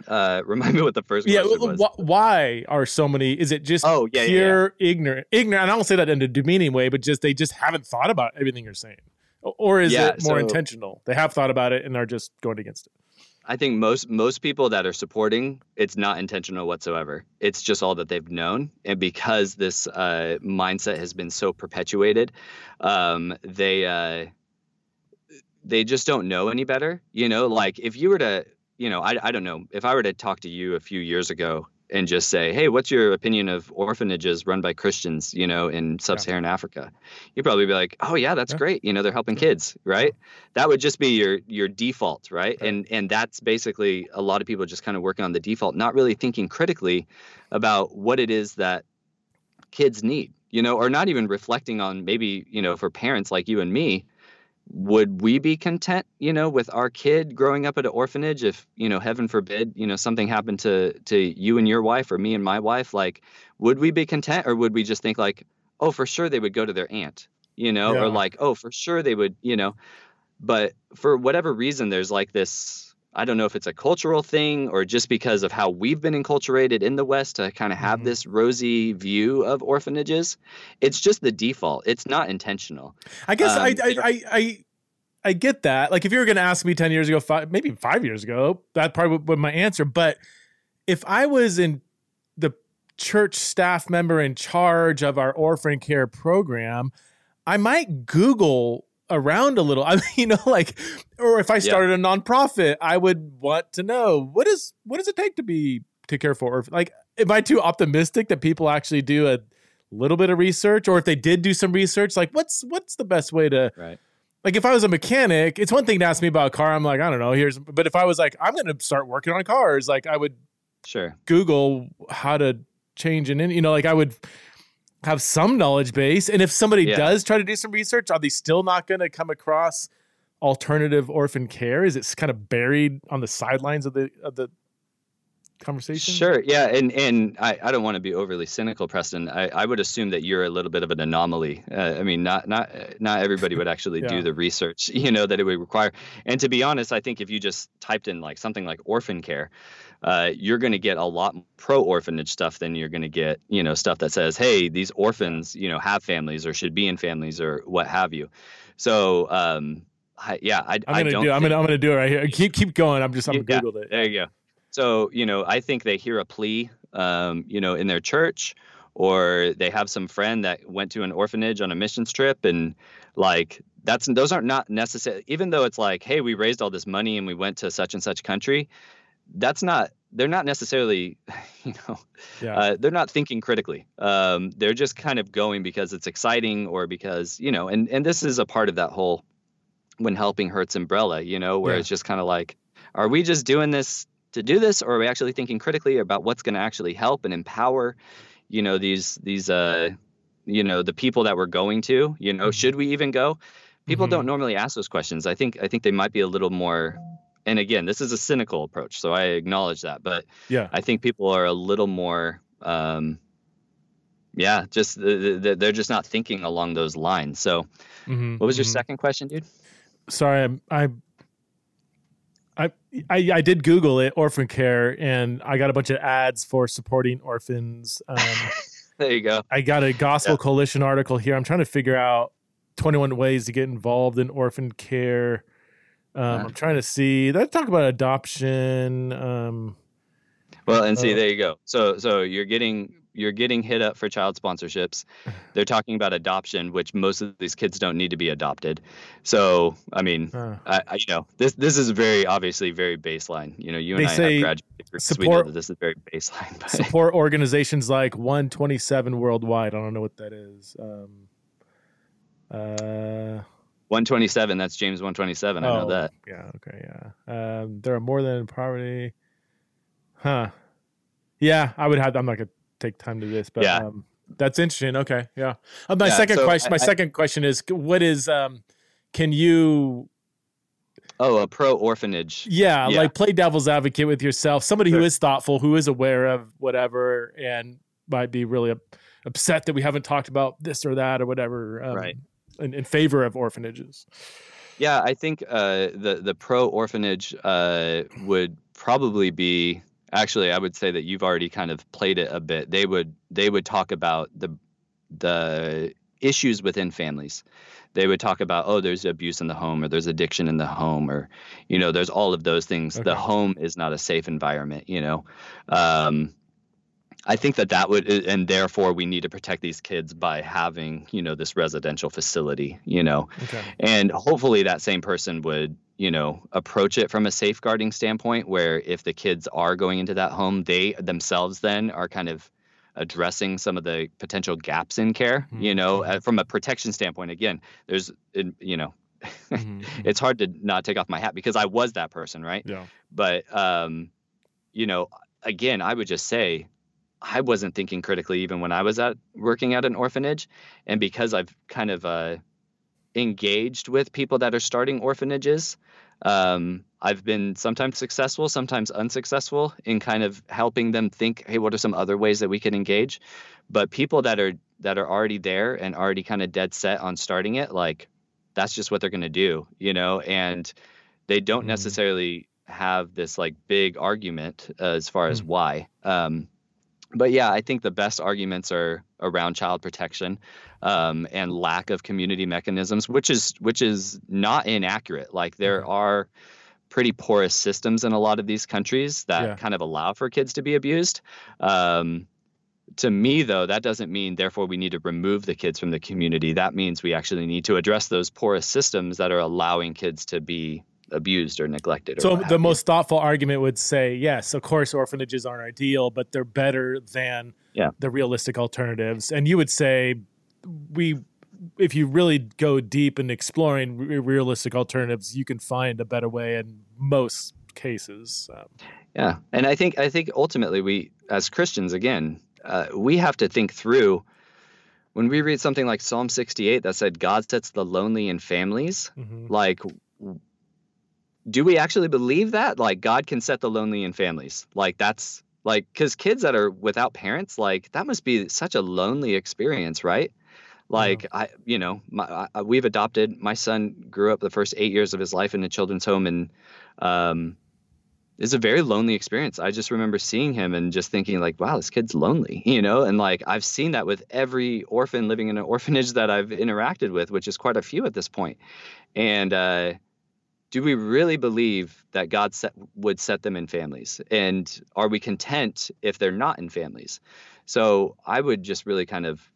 Uh, remind me what the first yeah, question was. Wh- why are so many? Is it just oh, yeah, pure yeah, yeah. ignorant? Ignorant. And I don't say that in a demeaning way, but just they just haven't thought about everything you're saying, or is it more so, intentional? They have thought about it and are just going against it. I think most most people that are supporting it's not intentional whatsoever. It's just all that they've known, and because this uh, mindset has been so perpetuated, um, they uh, they just don't know any better. You know, like if you were to, you know, I, I don't know, if I were to talk to you a few years ago and just say, hey, what's your opinion of orphanages run by Christians, you know, in sub Saharan yeah. Africa? You'd probably be like, oh, yeah, that's yeah. great. You know, they're helping kids, right? That would just be your your default, right? right? And and that's basically a lot of people just kind of working on the default, not really thinking critically about what it is that kids need, you know, or not even reflecting on maybe, you know, for parents like you and me, would we be content you know with our kid growing up at an orphanage if you know heaven forbid you know something happened to to you and your wife or me and my wife like would we be content or would we just think like oh for sure they would go to their aunt you know yeah. or like oh for sure they would you know but for whatever reason there's like this I don't know if it's a cultural thing or just because of how we've been enculturated in the West to kind of have mm-hmm. this rosy view of orphanages. It's just the default. It's not intentional. I guess um, I, I, I, I, I get that. Like if you were going to ask me 10 years ago, five, maybe five years ago, that probably would be my answer. But if I was in the church staff member in charge of our orphan care program, I might Google around a little. I mean, you know, like, or if I started yeah. a nonprofit, I would want to know what is what does it take to be to care for. Or Like, am I too optimistic that people actually do a little bit of research, or if they did do some research, like what's what's the best way to right. Like if I was a mechanic, it's one thing to ask me about a car. I'm like, I don't know. Here's, but if I was like, I'm going to start working on cars, like I would, sure, Google how to change an, you know, like I would have some knowledge base. And if somebody yeah. does try to do some research, are they still not going to come across alternative orphan care? Is it kind of buried on the sidelines of the of the conversation? Sure. Yeah. And and I, I don't want to be overly cynical, Preston. I, I would assume that you're a little bit of an anomaly. Uh, I mean, not not not everybody would actually yeah. do the research, you know, that it would require. And to be honest, I think if you just typed in like something like orphan care, uh, you're going to get a lot more pro orphanage stuff than you're going to get, you know, stuff that says, hey, these orphans, you know, have families or should be in families or what have you. So, um, I, yeah, I, I'm gonna I do. Think, I'm gonna. I'm gonna do it right here. Keep keep going. I'm just. I'm yeah, googled it. There you go. So you know, I think they hear a plea, um, you know, in their church, or they have some friend that went to an orphanage on a missions trip, and like that's those aren't not necessary. Even though it's like, hey, we raised all this money and we went to such and such country, that's not they're not necessarily, you know, yeah. uh, they're not thinking critically. Um, they're just kind of going because it's exciting or because, you know, and, and this is a part of that whole when helping hurts umbrella, you know, where yeah. it's just kind of like, are we just doing this to do this or are we actually thinking critically about what's going to actually help and empower, you know, these, these, uh, you know, the people that we're going to, you know, mm-hmm. should we even go? People mm-hmm. don't normally ask those questions. I think, I think they might be a little more and again, this is a cynical approach, so I acknowledge that. But yeah, I think people are a little more, um, yeah, just they're just not thinking along those lines. So, mm-hmm, what was your mm-hmm. second question, dude? Sorry, I, I, I, I did Google it, orphan care, and I got a bunch of ads for supporting orphans. Um, there you go. I got a Gospel Yeah. Coalition article here. I'm trying to figure out 21 ways to get involved in orphan care. Um. I'm trying to see. They talk about adoption. Um, Well, and see, Uh, there you go. So, so you're getting you're getting hit up for child sponsorships. They're talking about adoption, which most of these kids don't need to be adopted. So, I mean, uh, I, I you know this this is very obviously very baseline. You know, you and I have graduated degrees. we know support- that this is very baseline. But support organizations like 127 worldwide. I don't know what that is. Um, uh, 127, that's James 127. I know oh, that. Yeah. Okay. Yeah. Um, there are more than poverty. Huh. Yeah, I would have. I'm not gonna take time to this, but Yeah. um, that's interesting. Okay. Yeah. Uh, my Yeah, second so question. My I- I- second question is, what is um, can you Oh, a pro orphanage. yeah, Yeah. like play devil's advocate with yourself somebody who Sure. is thoughtful who is aware of whatever and might be really upset that we haven't talked about this or that or whatever um, Right. In, in favor of orphanages Yeah, I think uh, the the pro orphanage uh, would probably be actually. I would say that you've already kind of played it a bit. They would they would talk about the the issues within families. They would talk about oh, there's abuse in the home, or there's addiction in the home, or you know, there's all of those things. The home is not a safe environment. You know. Um, I think that that would, and therefore we need to protect these kids by having, you know, this residential facility, you know, okay. And hopefully that same person would you know approach it from a safeguarding standpoint where if the kids are going into that home they themselves then are kind of addressing some of the potential gaps in care you know uh, from a protection standpoint again there's you know Mhm, mhm. it's hard to not take off my hat because i was that person right? Yeah. But um you know again i would just say i wasn't thinking critically even when i was at working at an orphanage and because i've kind of uh engaged with people that are starting orphanages um i've been sometimes successful sometimes unsuccessful in kind of helping them think hey what are some other ways that we can engage but people that are that are already there and already kind of dead set on starting it like that's just what they're going to do you know and they don't Mhm. necessarily have this like big argument uh, as far as Mm. why um but yeah i think the best arguments are around child protection um, and lack of community mechanisms which is which is not inaccurate like there Mhm. are pretty porous systems in a lot of these countries that Yeah. kind of allow for kids to be abused um, to me though that doesn't mean therefore we need to remove the kids from the community that means we actually need to address those porous systems that are allowing kids to be abused or neglected or so the most thoughtful argument would say yes of course orphanages aren't ideal but they're better than Yeah. the realistic alternatives and you would say we if you really go deep in exploring re- realistic alternatives you can find a better way in most cases um, Yeah, and I think I think ultimately we, as Christians, again, uh, we have to think through when we read something like Psalm 68 that said God sets the lonely in families. mhm. Like, do we actually believe that? Like, God can set the lonely in families. Like, that's like because kids that are without parents, like that must be such a lonely experience, right? Like I, you know, my, I, we've adopted. My son grew up the first eight years of his life in a children's home, and um, it's a very lonely experience. I just remember seeing him and just thinking like, wow, this kid's lonely, you know? And like I've seen that with every orphan living in an orphanage that I've interacted with, which is quite a few at this point. And uh do we really believe that God set, would set them in families? And are we content if they're not in families? So I would just really kind of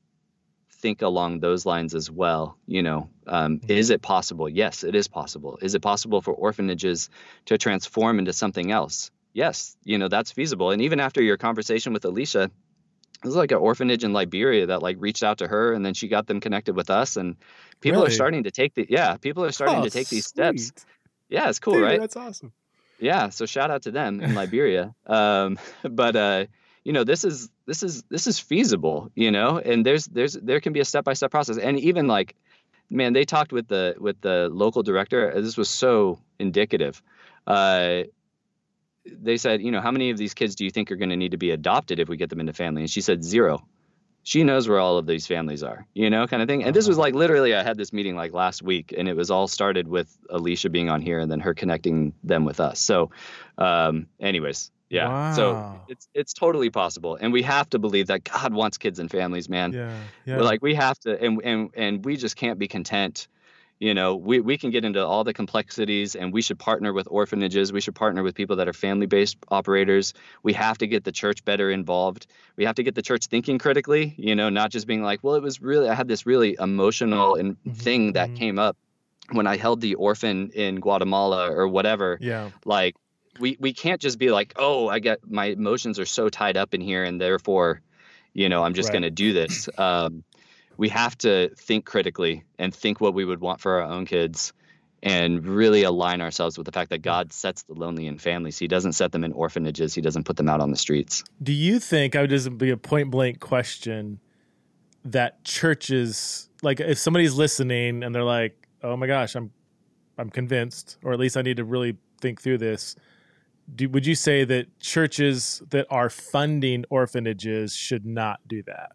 think along those lines as well. You know, um, is it possible? Yes, it is possible. Is it possible for orphanages to transform into something else? Yes, you know, that's feasible. And even after your conversation with Alicia, it was like an orphanage in Liberia that like reached out to her and then she got them connected with us and people Really? are starting to take the yeah, people are starting Oh, to take these steps. Yeah, it's cool, Dude, right? that's awesome. Yeah so shout out to them in liberia. Um but uh you know this is this is this is feasible you know? And there's there's there can be a step by step process. And even like man they talked with the with the local director. This was so indicative. Uh they said you know how many of these kids do you think are going to need to be adopted if we get them into family? And she said zero she knows where all of these families are, you know, kind of thing. And this was Uh-huh. like literally, I had this meeting like last week, and it was all started with Alicia being on here and then her connecting them with us. So, um, anyways, Yeah. Wow. So it's it's totally possible, and we have to believe that God wants kids and families, man. Yeah. Yeah. We're like we have to, and and and we just can't be content. You know, we we can get into all the complexities, and we should partner with orphanages. We should partner with people that are family-based operators. We have to get the church better involved. We have to get the church thinking critically. You know, not just being like, well, it was really I had this really emotional and Mhm, thing that mhm. came up when I held the orphan in Guatemala or whatever yeah. like we we can't just be like oh i get my emotions are so tied up in here and therefore you know i'm just Right. going to do this um, we have to think critically and think what we would want for our own kids and really align ourselves with the fact that god sets the lonely in families he doesn't set them in orphanages he doesn't put them out on the streets Do you think I would just be a point blank question that churches like if somebody's listening and they're like, "Oh my gosh, I'm I'm convinced," or at least I need to really think through this. Do, would you say that churches that are funding orphanages should not do that?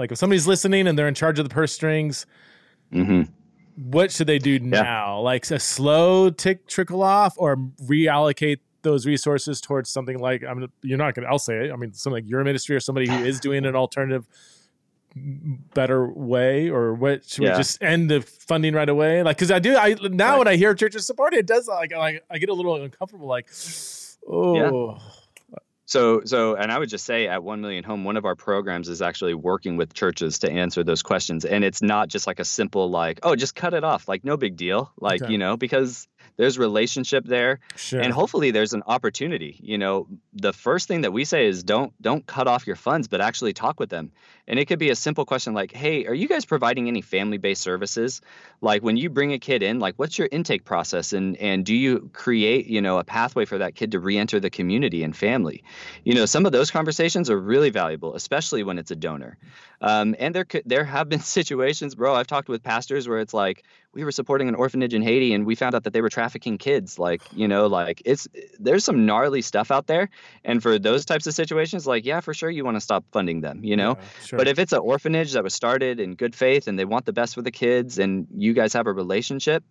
Like if somebody's listening and they're in charge of the purse strings, hmm what should they do now? Like a slow tick trickle off, or reallocate those resources towards something like I'm. You're not gonna. I'll say it. I mean, something like your ministry or somebody who is doing an alternative, better way, or what? Should Yeah. we just end the funding right away? Like, because I do. I now Right. when I hear churches support it, does like like I get a little uncomfortable. Like, oh, So, so, and I would just say at 1 Million Home, one of our programs is actually working with churches to answer those questions. And it's not just like a simple, like, oh, just cut it off. Like, no big deal. Like, Okay. you know, because there's relationship there sure. and hopefully there's an opportunity you know the first thing that we say is don't don't cut off your funds but actually talk with them and it could be a simple question like hey are you guys providing any family based services like when you bring a kid in like what's your intake process and and do you create you know a pathway for that kid to re-enter the community and family you know some of those conversations are really valuable especially when it's a donor um, and there could there have been situations bro i've talked with pastors where it's like we were supporting an orphanage in Haiti and we found out that they were trafficking kids. Like, you know, like it's there's some gnarly stuff out there. And for those types of situations, like, yeah, for sure you want to stop funding them, you know? Yeah, sure. But if it's an orphanage that was started in good faith and they want the best for the kids and you guys have a relationship,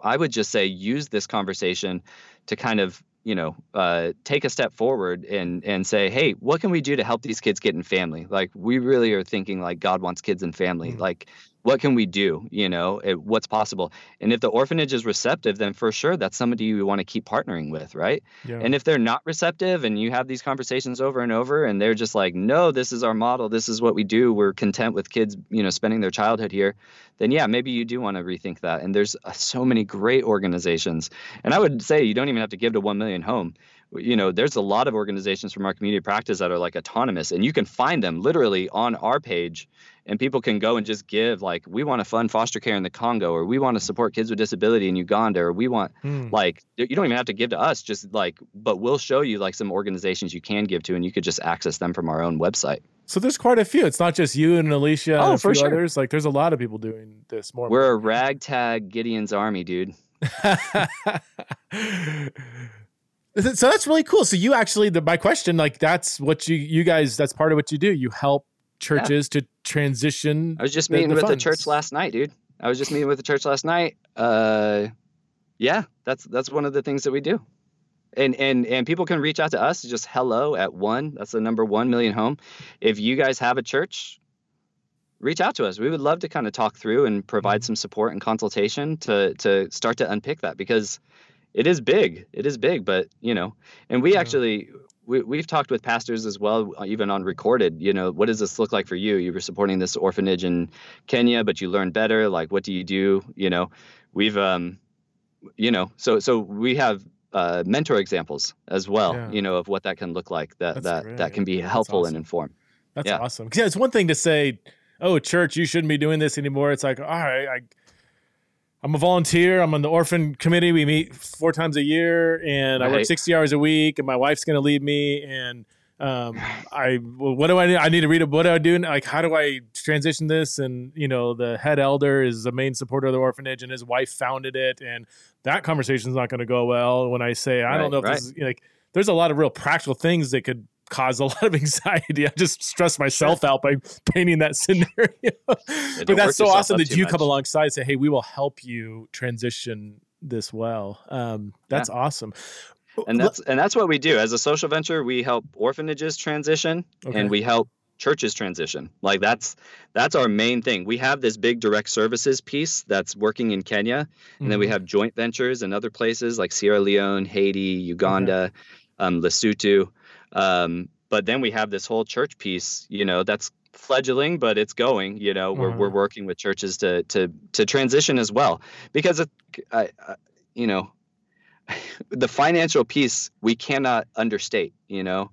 I would just say use this conversation to kind of you know uh, take a step forward and and say hey what can we do to help these kids get in family like we really are thinking like god wants kids in family Mhm. like what can we do you know it, what's possible and if the orphanage is receptive then for sure that's somebody you want to keep partnering with right yeah. and if they're not receptive and you have these conversations over and over and they're just like, no, this is our model, this is what we do, we're content with kids, you know, spending their childhood here, then yeah, maybe you do want to rethink that. And there's uh, so many great organizations. And I would say you don't even have to give to 1 million home. You know, there's a lot of organizations from our community practice that are like autonomous and you can find them literally on our page and people can go and just give like we want to fund foster care in the Congo or we want to support kids with disability in Uganda or we want Hmm. like you don't even have to give to us just like but we'll show you like some organizations you can give to and you could just access them from our own website So there's quite a few. It's not just you and Alicia Oh, and a for few sure. others. Like there's a lot of people doing this more. we're a ragtag gideon's army dude so that's really cool. So you actually, the, my question, like that's what you you guys, that's part of what you do. You help churches to transition. i was just The- meeting the with the church last night dude i was just meeting with the church last night uh yeah that's that's one of the things that we do and and and people can reach out to us just hello at one that's the number one million home if you guys have a church reach out to us we would love to kind of talk through and provide Mhm. some support and consultation to to start to unpick that because it is big it is big but you know and we Yeah. actually we, we've talked with pastors as well uh, even on recorded you know what does this look like for you you were supporting this orphanage in kenya but you learned better like what do you do you know we've um you know so so we have uh, mentor examples as well Yeah. you know of what that can look like that That's that great. that can be helpful awesome. and inform That's Yeah. awesome. Yeah, it's one thing to say, "Oh, church, you shouldn't be doing this anymore." It's like, all right, I, I'm a volunteer. I'm on the orphan committee. We meet four times a year, and I work 60 hours a week. And my wife's going to leave me. And um, I, well, what do I? do? I need to read a. What do I do? Like, how do I transition this? And you know, the head elder is the main supporter of the orphanage, and his wife founded it. And that conversation is not going to go well when I say, I don't know if right. this is like. There's a lot of real practical things that could cause a lot of anxiety. I just stress myself out by painting that scenario. but that's so awesome that you come alongside and say, "Hey, we will help you transition this well." Um, that's awesome. and that's and that's what we do as a social venture. We help orphanages transition, okay. and we help churches transition. Like that's that's our main thing. We have this big direct services piece that's working in Kenya, and mm-hmm. then we mm-hmm. have joint ventures in other places like Sierra Leone, Haiti, Uganda, okay. um, Lesotho. Um, but then we have this whole church piece, you know, that's fledgling, but it's going. You know, we're we're mm-hmm. working with churches to to to transition as well because, it, I, I, you know, the financial piece we cannot understate. You know,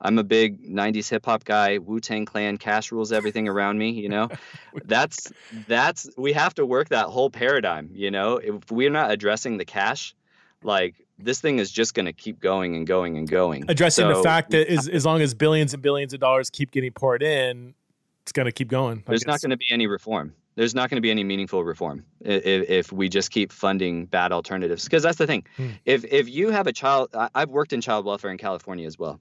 I'm a big 90s hip hop guy, Wu Tang Clan, cash rules everything around me, you know. that's that's we have to work that whole paradigm, you know. If we're not addressing the cash, like this thing is just going to keep going and going and going. Addressing so, the fact that as, as long as billions and billions of dollars keep getting poured in, it's going to keep going. There's not going to be any reform. There's not going to be any meaningful reform if, if we just keep funding bad alternatives. Because that's the thing. Hmm. If if you have a child, I've worked in child welfare in California as well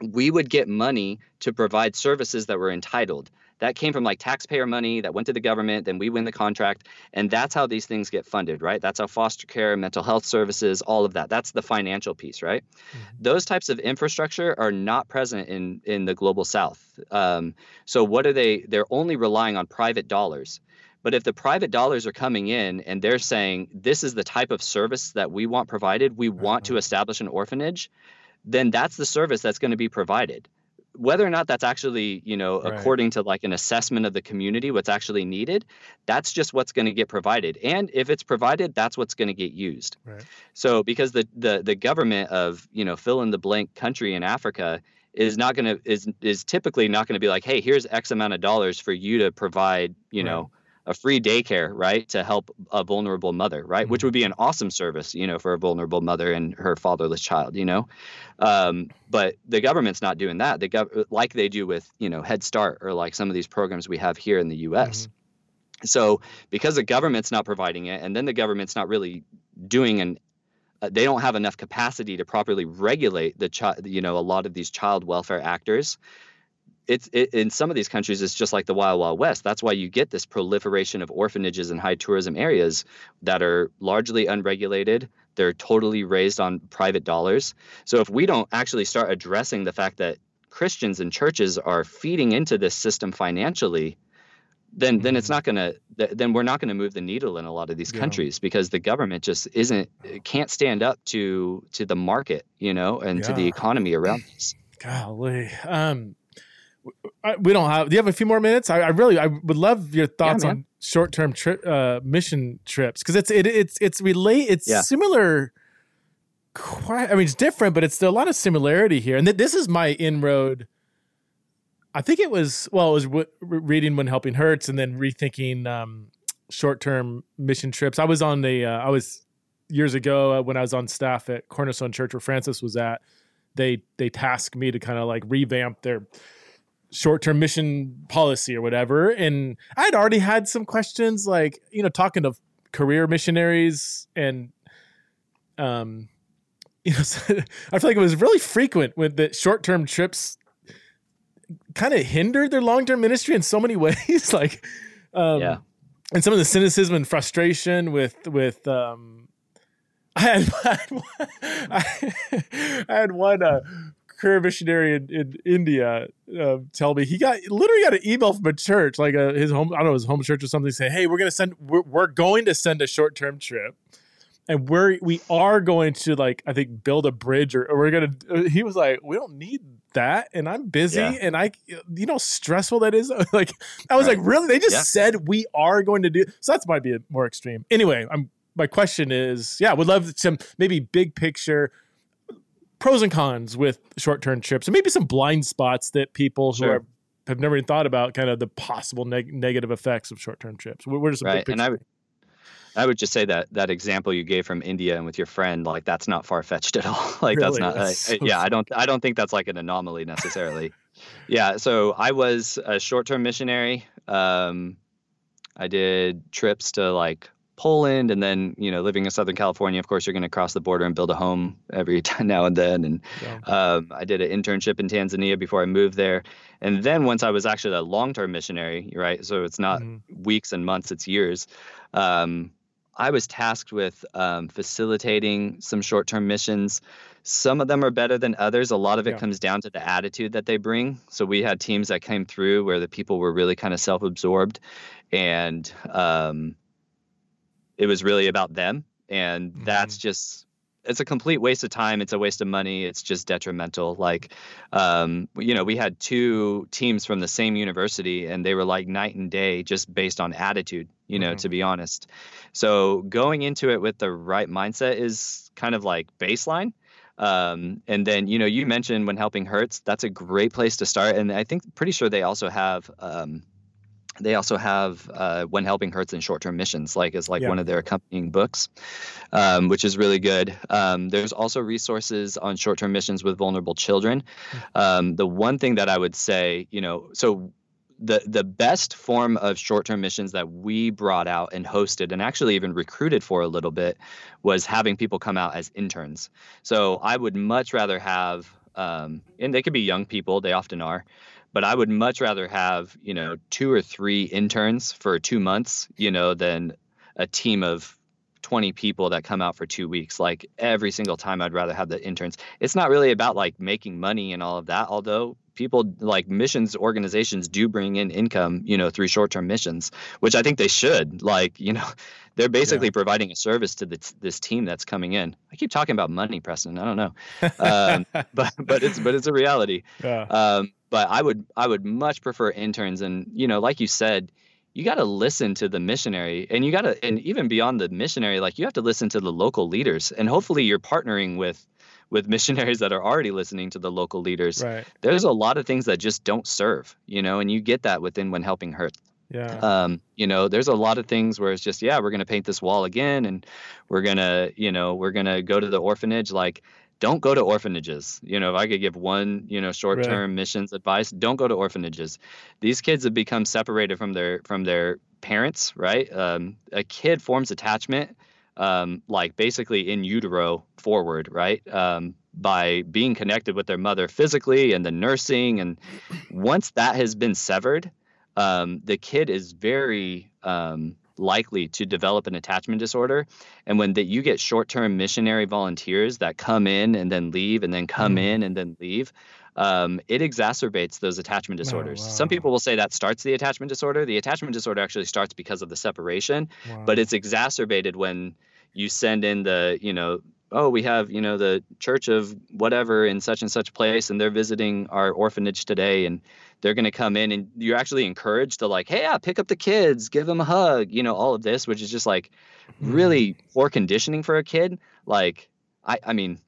we would get money to provide services that were entitled. That came from like taxpayer money that went to the government, then we win the contract. And that's how these things get funded, right? That's how foster care, mental health services, all of that. That's the financial piece, right? Mm-hmm. Those types of infrastructure are not present in, in the global south. Um, so, what are they? They're only relying on private dollars. But if the private dollars are coming in and they're saying, this is the type of service that we want provided, we want to mm-hmm. establish an orphanage, then that's the service that's going to be provided whether or not that's actually you know right. according to like an assessment of the community what's actually needed that's just what's going to get provided and if it's provided that's what's going to get used right. so because the, the the government of you know fill in the blank country in africa is not going to is is typically not going to be like hey here's x amount of dollars for you to provide you right. know a free daycare, right, to help a vulnerable mother, right, mm-hmm. which would be an awesome service, you know, for a vulnerable mother and her fatherless child, you know. Um, but the government's not doing that. The gov- like they do with you know Head Start or like some of these programs we have here in the U.S. Mm-hmm. So because the government's not providing it, and then the government's not really doing an uh, they don't have enough capacity to properly regulate the child you know a lot of these child welfare actors it's it, in some of these countries it's just like the wild wild west that's why you get this proliferation of orphanages and high tourism areas that are largely unregulated they're totally raised on private dollars so if we don't actually start addressing the fact that christians and churches are feeding into this system financially then then it's mm-hmm. not going to then we're not going to move the needle in a lot of these yeah. countries because the government just isn't can't stand up to to the market you know and yeah. to the economy around us golly um we don't have. Do you have a few more minutes? I, I really, I would love your thoughts yeah, on short-term trip, uh, mission trips because it's it, it's it's relate. It's yeah. similar. Quite, I mean, it's different, but it's a lot of similarity here. And th- this is my inroad. I think it was well, it was w- reading when helping hurts, and then rethinking um, short-term mission trips. I was on the, uh, I was years ago uh, when I was on staff at Cornerstone Church where Francis was at. They they tasked me to kind of like revamp their short-term mission policy or whatever. And i'd already had some questions like you know talking to career missionaries and um you know i feel like it was really frequent with the short-term trips kind of hindered their long-term ministry in so many ways like um yeah. and some of the cynicism and frustration with with um I had, I had, I had one uh, career missionary in, in India uh, tell me he got literally got an email from a church, like a, his home, I don't know, his home church or something, saying, "Hey, we're gonna send, we're, we're going to send a short term trip." And we're we are going to like I think build a bridge or, or we're gonna. Uh, he was like, we don't need that, and I'm busy, yeah. and I, you know, stressful that is. like, I was right. like, really? They just yeah. said we are going to do. So that's might be more extreme. Anyway, I'm. My question is, yeah, would love some maybe big picture pros and cons with short term trips and maybe some blind spots that people sure. who are, have never even thought about kind of the possible neg- negative effects of short term trips. Where does right. And I would, I would just say that that example you gave from India and with your friend, like that's not far fetched at all. like really? that's not, that's so yeah, I don't, I don't think that's like an anomaly necessarily. yeah. So I was a short term missionary. Um, I did trips to like Poland, and then you know, living in Southern California, of course, you're going to cross the border and build a home every time now and then. And yeah. um, I did an internship in Tanzania before I moved there, and then once I was actually a long-term missionary, right? So it's not mm-hmm. weeks and months; it's years. Um, I was tasked with um, facilitating some short term missions. Some of them are better than others. A lot of it yeah. comes down to the attitude that they bring. So we had teams that came through where the people were really kind of self absorbed and um, it was really about them. And mm-hmm. that's just it's a complete waste of time. It's a waste of money. It's just detrimental. Like, um, you know, we had two teams from the same university, and they were like night and day, just based on attitude. You know, mm-hmm. to be honest. So going into it with the right mindset is kind of like baseline. Um, and then, you know, you mentioned when helping hurts, that's a great place to start. And I think pretty sure they also have um, they also have uh, when helping hurts in short-term missions like as like yeah. one of their accompanying books um, which is really good um, there's also resources on short-term missions with vulnerable children hmm. um, the one thing that i would say you know so the the best form of short-term missions that we brought out and hosted and actually even recruited for a little bit was having people come out as interns so i would much rather have um, and they could be young people they often are but I would much rather have, you know, two or three interns for two months, you know, than a team of 20 people that come out for two weeks. Like every single time, I'd rather have the interns. It's not really about like making money and all of that, although people like missions organizations do bring in income, you know, through short term missions, which I think they should. Like, you know, they're basically yeah. providing a service to this, this team that's coming in. I keep talking about money, Preston. I don't know, um, but but it's but it's a reality. Yeah. Um, but I would I would much prefer interns, and you know, like you said, you got to listen to the missionary, and you got to, and even beyond the missionary, like you have to listen to the local leaders, and hopefully you're partnering with with missionaries that are already listening to the local leaders. Right. There's a lot of things that just don't serve, you know, and you get that within when helping hurt. Yeah. Um, you know, there's a lot of things where it's just, yeah, we're gonna paint this wall again, and we're gonna, you know, we're gonna go to the orphanage. Like, don't go to orphanages. You know, if I could give one, you know, short-term right. missions advice, don't go to orphanages. These kids have become separated from their from their parents, right? Um, a kid forms attachment, um, like basically in utero forward, right? Um, by being connected with their mother physically and the nursing, and once that has been severed, um, the kid is very um, likely to develop an attachment disorder. And when that you get short-term missionary volunteers that come in and then leave and then come mm. in and then leave, um, it exacerbates those attachment oh, disorders. Oh, wow. Some people will say that starts the attachment disorder. The attachment disorder actually starts because of the separation, wow. but it's exacerbated when you send in the, you know, oh, we have, you know, the church of whatever in such and such place, and they're visiting our orphanage today, and they're going to come in and you're actually encouraged to like hey yeah pick up the kids give them a hug you know all of this which is just like really mm-hmm. poor conditioning for a kid. Like i i mean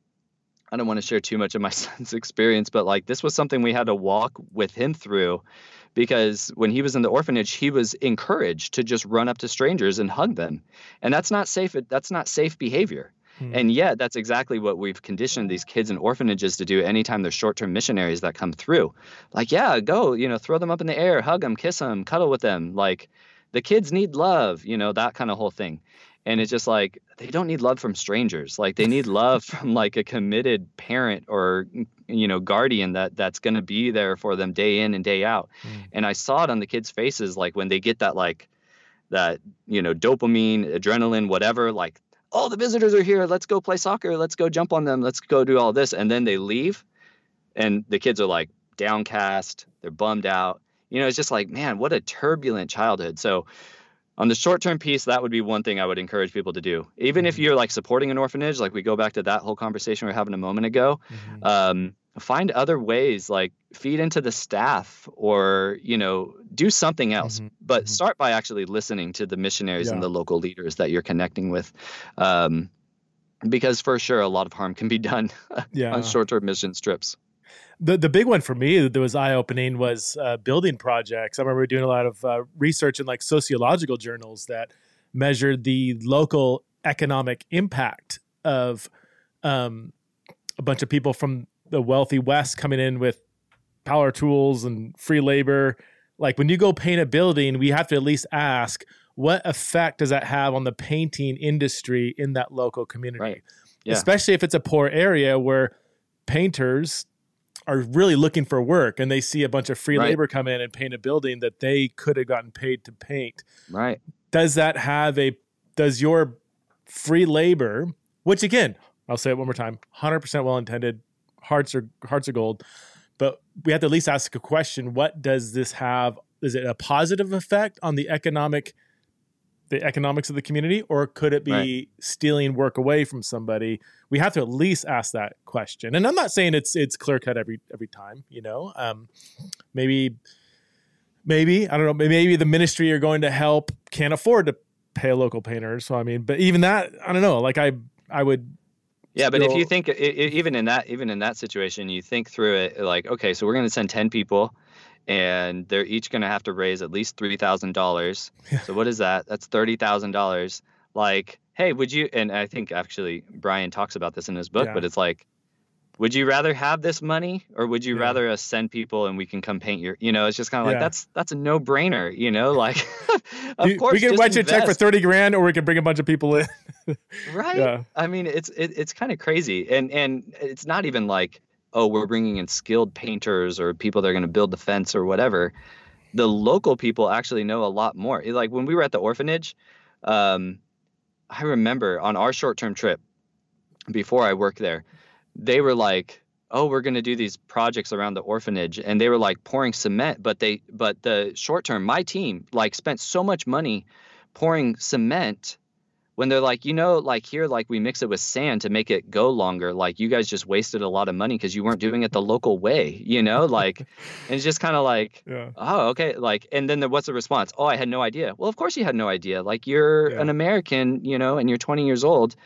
i don't want to share too much of my son's experience but like this was something we had to walk with him through because when he was in the orphanage he was encouraged to just run up to strangers and hug them. And that's not safe that's not safe behavior Hmm. And yet, that's exactly what we've conditioned these kids in orphanages to do anytime there's short term missionaries that come through. Like, yeah, go, you know, throw them up in the air, hug them, kiss them, cuddle with them. Like, the kids need love, you know, that kind of whole thing. And it's just like, they don't need love from strangers. Like, they need love from like a committed parent or, you know, guardian that that's going to be there for them day in and day out. Mm. And I saw it on the kids' faces, like when they get that, like, that you know dopamine adrenaline whatever like oh, the visitors are here. Let's go play soccer. Let's go jump on them. Let's go do all this. And then they leave, and the kids are like downcast. They're bummed out. You know, it's just like, man, what a turbulent childhood. So, on the short term piece, that would be one thing I would encourage people to do. Even if mm-hmm. you're like supporting an orphanage, like we go back to that whole conversation we are having a moment ago, mm-hmm. um, find other ways like feed into the staff or you know do something else mm-hmm. but mm-hmm. start by actually listening to the missionaries yeah. and the local leaders that you're connecting with um, because for sure a lot of harm can be done yeah. on short-term mission trips the the big one for me that was eye opening was uh, building projects. I remember doing a lot of uh, research in like sociological journals that measured the local economic impact of um, a bunch of people from the wealthy West coming in with power tools and free labor. Like when you go paint a building, we have to at least ask what effect does that have on the painting industry in that local community? Right. Yeah. Especially if it's a poor area where painters are really looking for work and they see a bunch of free right. labor come in and paint a building that they could have gotten paid to paint. Right. Does that have a does your free labor, which again, I'll say it one more time, 100% well intended, hearts are hearts are gold, but we have to at least ask a question, what does this have? Is it a positive effect on the economic the economics of the community or could it be right. stealing work away from somebody? We have to at least ask that question. And i'm not saying it's it's clear cut every every time you know? Um, maybe maybe i don't know maybe the ministry you're going to help can't afford to pay a local painter so i mean but even that i don't know. Like i i would yeah, but if you think even in that even in that situation, you think through it like, okay, so we're going to send ten people and they're each going to have to raise at least three thousand dollars. So what is that? That's thirty thousand dollars. Like, hey, would you? And I think actually Brian talks about this in his book, yeah. but it's like, would you rather have this money or would you yeah. rather us send people and we can come paint your? You know, it's just kind of like yeah. that's that's a no brainer. You know, like of course we can write you a check for thirty grand, or we can bring a bunch of people in. right. yeah. I mean, it's it, it's kind of crazy, and and it's not even like oh, we're bringing in skilled painters or people that are going to build the fence or whatever. The local people actually know a lot more. Like when we were at the orphanage, um, I remember on our short term trip before I worked there, they were like, oh, we're going to do these projects around the orphanage. And they were like pouring cement, but they, but the short term, my team like spent so much money pouring cement when they're like, you know, like here, like we mix it with sand to make it go longer. Like you guys just wasted a lot of money because you weren't doing it the local way, you know, like, and it's just kind of like, yeah. oh, okay. Like, and then the, what's the response? Oh, I had no idea. Well, of course you had no idea. Like you're yeah. an American, you know, and you're 20 years old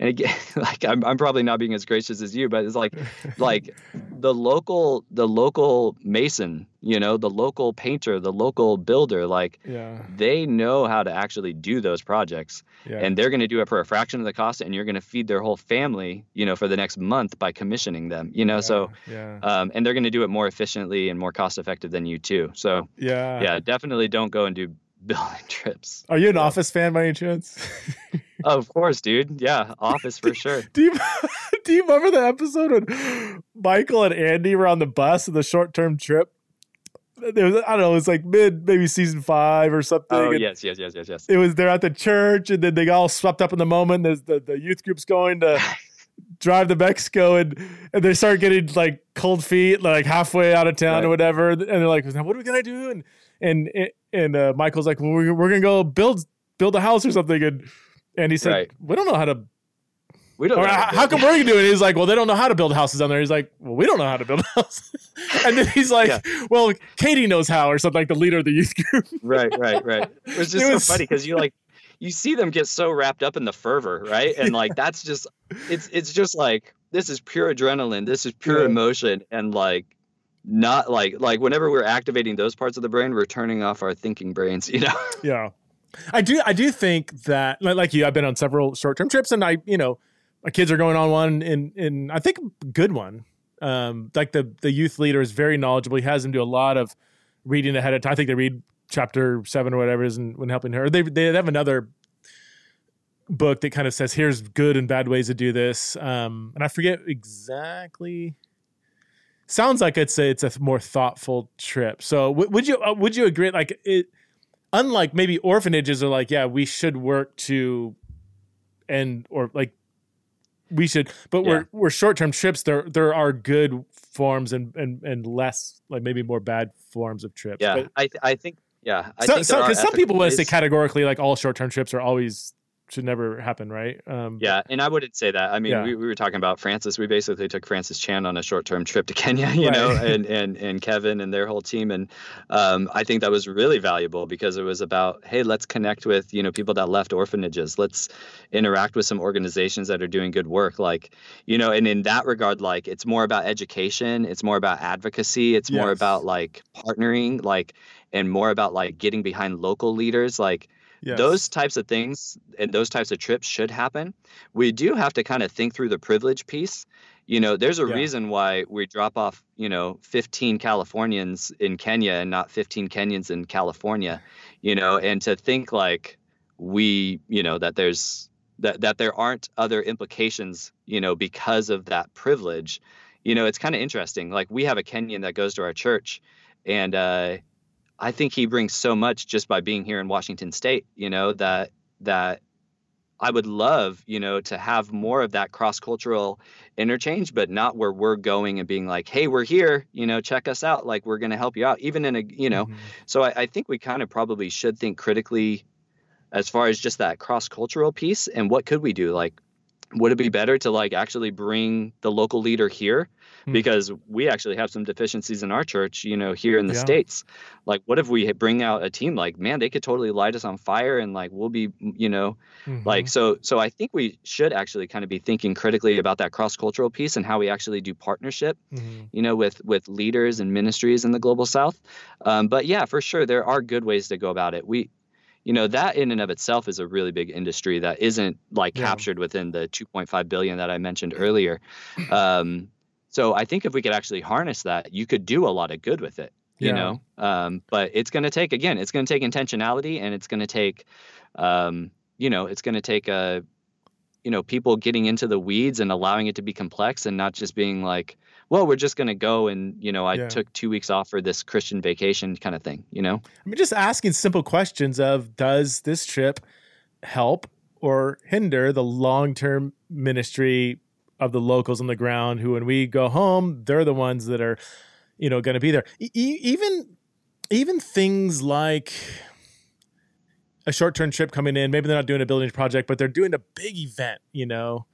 and again like I'm, I'm probably not being as gracious as you but it's like like the local the local mason you know the local painter the local builder like yeah. they know how to actually do those projects yeah. and they're going to do it for a fraction of the cost and you're going to feed their whole family you know for the next month by commissioning them you know yeah. so yeah. Um, and they're going to do it more efficiently and more cost effective than you too so yeah yeah definitely don't go and do building trips. Are you an Office fan by any chance? Oh, of course, dude. Yeah, Office for sure. do you do you remember the episode when Michael and Andy were on the bus in the short term trip? There was I don't know, it was like mid maybe season five or something. Oh yes, yes, yes, yes, yes. It was they're at the church and then they got all swept up in the moment. There's the, the youth group's going to drive to Mexico and and they start getting like cold feet like halfway out of town right. or whatever. And they're like, what are we gonna do? And and and uh, Michael's like, well, we're, we're gonna go build build a house or something, and and he said, right. we don't know how to. We don't. Or, how, how come we're gonna do it? He's like, well, they don't know how to build houses down there. He's like, well, we don't know how to build houses. and then he's like, yeah. well, Katie knows how, or something like the leader of the youth group. right, right, right. It was just it was, so funny because you like you see them get so wrapped up in the fervor, right? And like that's just it's it's just like this is pure adrenaline, this is pure yeah. emotion, and like not like like whenever we're activating those parts of the brain, we're turning off our thinking brains, you know? Yeah. I do I do think that like you, I've been on several short term trips and I, you know, my kids are going on one in in I think a good one. Um like the the youth leader is very knowledgeable. He has them do a lot of reading ahead of time. I think they read chapter seven or whatever is when helping her. They they have another book that kind of says here's good and bad ways to do this. Um and I forget exactly sounds like it's a, it's a more thoughtful trip. So w- would you uh, would you agree? Like it, unlike maybe orphanages are like, yeah, we should work to end or like we should, but yeah. we're we're short term trips. There there are good forms and and and less like maybe more bad forms of trips. Yeah, but, I th- I think yeah. I so, think because some people want to say categorically like all short term trips are always should never happen, right? Um, yeah, and I wouldn't say that. I mean, yeah. we, we were talking about Francis. We basically took Francis Chan on a short-term trip to Kenya, you right. know, and and and Kevin and their whole team, and um, I think that was really valuable because it was about, hey, let's connect with you know people that left orphanages. Let's interact with some organizations that are doing good work, like you know, and in that regard, like it's more about education, it's more about advocacy, it's yes. more about like partnering, like, and more about like getting behind local leaders, like Yes. Those types of things and those types of trips should happen. We do have to kind of think through the privilege piece. You know, there's a yeah. reason why we drop off, you know, 15 Californians in Kenya and not 15 Kenyans in California, you know, and to think like we, you know, that there's that that there aren't other implications, you know, because of that privilege. You know, it's kind of interesting. Like we have a Kenyan that goes to our church and uh I think he brings so much just by being here in Washington State. You know that that I would love, you know, to have more of that cross cultural interchange, but not where we're going and being like, hey, we're here, you know, check us out. Like we're going to help you out, even in a, you know. Mm-hmm. So I, I think we kind of probably should think critically as far as just that cross cultural piece and what could we do? Like, would it be better to like actually bring the local leader here mm. because we actually have some deficiencies in our church you know here in the yeah. states like what if we bring out a team like man they could totally light us on fire and like we'll be you know mm-hmm. like so so i think we should actually kind of be thinking critically about that cross cultural piece and how we actually do partnership mm-hmm. you know with with leaders and ministries in the global south um, but yeah for sure there are good ways to go about it we you know that in and of itself is a really big industry that isn't like yeah. captured within the 2.5 billion that i mentioned earlier um, so i think if we could actually harness that you could do a lot of good with it you yeah. know um, but it's going to take again it's going to take intentionality and it's going to take um, you know it's going to take a uh, you know people getting into the weeds and allowing it to be complex and not just being like well, we're just going to go and, you know, I yeah. took two weeks off for this Christian vacation kind of thing, you know? I mean, just asking simple questions of does this trip help or hinder the long term ministry of the locals on the ground who, when we go home, they're the ones that are, you know, going to be there. E- even, even things like, a short term trip coming in. Maybe they're not doing a building project, but they're doing a big event, you know,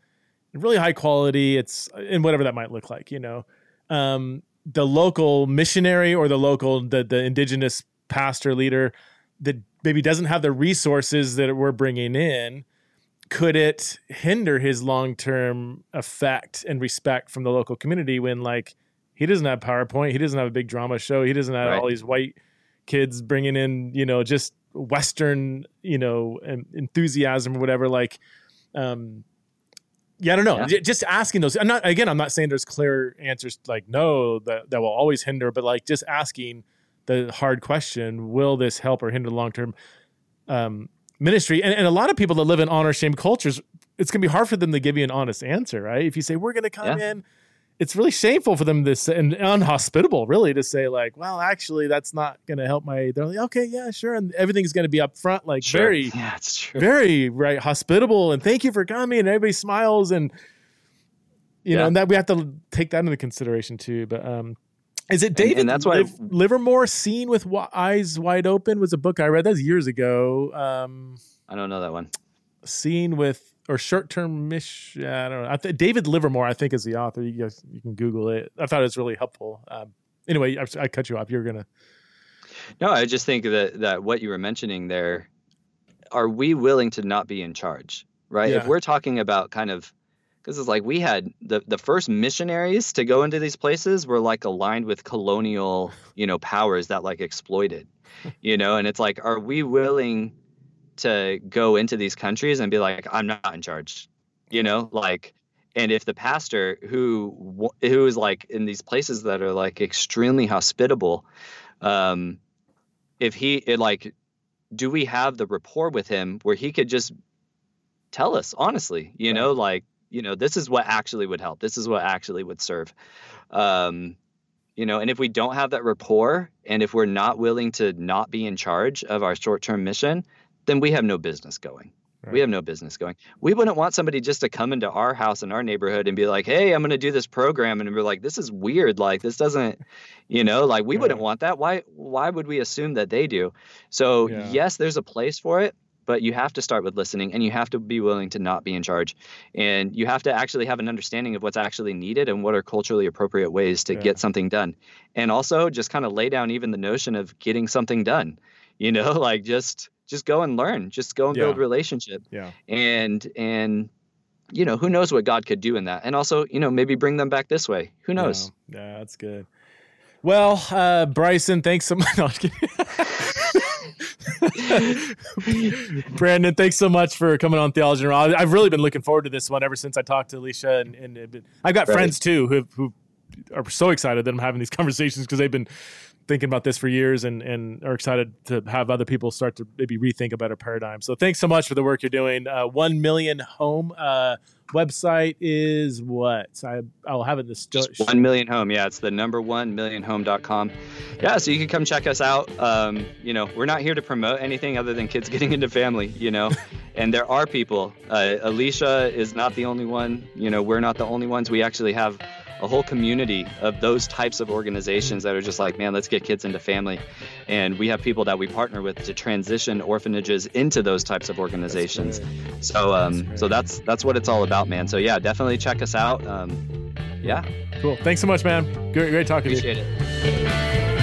really high quality. It's in whatever that might look like, you know. Um, the local missionary or the local the the indigenous pastor leader that maybe doesn't have the resources that we're bringing in could it hinder his long-term effect and respect from the local community when like he doesn't have powerpoint he doesn't have a big drama show he doesn't have right. all these white kids bringing in you know just western you know enthusiasm or whatever like um yeah, I don't know. Yeah. Just asking those. I'm not again. I'm not saying there's clear answers like no that that will always hinder, but like just asking the hard question: Will this help or hinder long term um, ministry? And, and a lot of people that live in honor shame cultures, it's gonna be hard for them to give you an honest answer, right? If you say we're gonna come yeah. in it's really shameful for them to say, and unhospitable really to say like well actually that's not going to help my they're like okay yeah sure and everything's going to be up front like sure. very yeah it's true very right hospitable and thank you for coming and everybody smiles and you yeah. know and that we have to take that into consideration too but um is it David? And, and that's why Liv- Livermore "Serving with w- Eyes Wide Open" was a book I read. That was years ago. Um, I don't know that one. Serving with or short term mission. I don't know. I th- David Livermore, I think, is the author. You guys, you can Google it. I thought it was really helpful. Um, anyway, I, I, cut you off. You're gonna. No, I just think that that what you were mentioning there, are we willing to not be in charge? Right. Yeah. If we're talking about kind of, because it's like we had the the first missionaries to go into these places were like aligned with colonial, you know, powers that like exploited, you know, and it's like, are we willing? To go into these countries and be like, I'm not in charge, you know, like, and if the pastor who who is like in these places that are like extremely hospitable, um, if he it like, do we have the rapport with him where he could just tell us honestly, you know, like, you know, this is what actually would help. This is what actually would serve. Um, you know, and if we don't have that rapport and if we're not willing to not be in charge of our short-term mission, then we have no business going. Right. We have no business going. We wouldn't want somebody just to come into our house in our neighborhood and be like, "Hey, I'm going to do this program," and we're like, "This is weird. Like, this doesn't, you know, like we wouldn't want that. Why? Why would we assume that they do?" So yeah. yes, there's a place for it, but you have to start with listening, and you have to be willing to not be in charge, and you have to actually have an understanding of what's actually needed and what are culturally appropriate ways to yeah. get something done, and also just kind of lay down even the notion of getting something done. You know, like just just go and learn just go and yeah. build relationship. Yeah. And and you know who knows what god could do in that. And also you know maybe bring them back this way. Who knows yeah, yeah that's good. Well uh bryson thanks so much. No, Brandon, thanks so much for coming on Theology in Raw. I've really been looking forward to this one ever since I talked to Alicia, and, and I've got right. friends too who who are so excited that I'm having these conversations because they've been thinking about this for years and, and are excited to have other people start to maybe rethink a better paradigm. So thanks so much for the work you're doing. Uh, One Million Home uh, website is what? I, I'll have it in the sto- One Million Home. Yeah, it's the number one millionhome.com. Yeah, so you can come check us out. Um, you know, we're not here to promote anything other than kids getting into family, you know, and there are people. Uh, Alicia is not the only one. You know, we're not the only ones. We actually have a whole community of those types of organizations that are just like, man, let's get kids into family. And we have people that we partner with to transition orphanages into those types of organizations. So, um, that's so that's that's what it's all about, man. So yeah, definitely check us out. Um, yeah. Cool. Thanks so much, man. Great, great talking Appreciate to you. Appreciate it.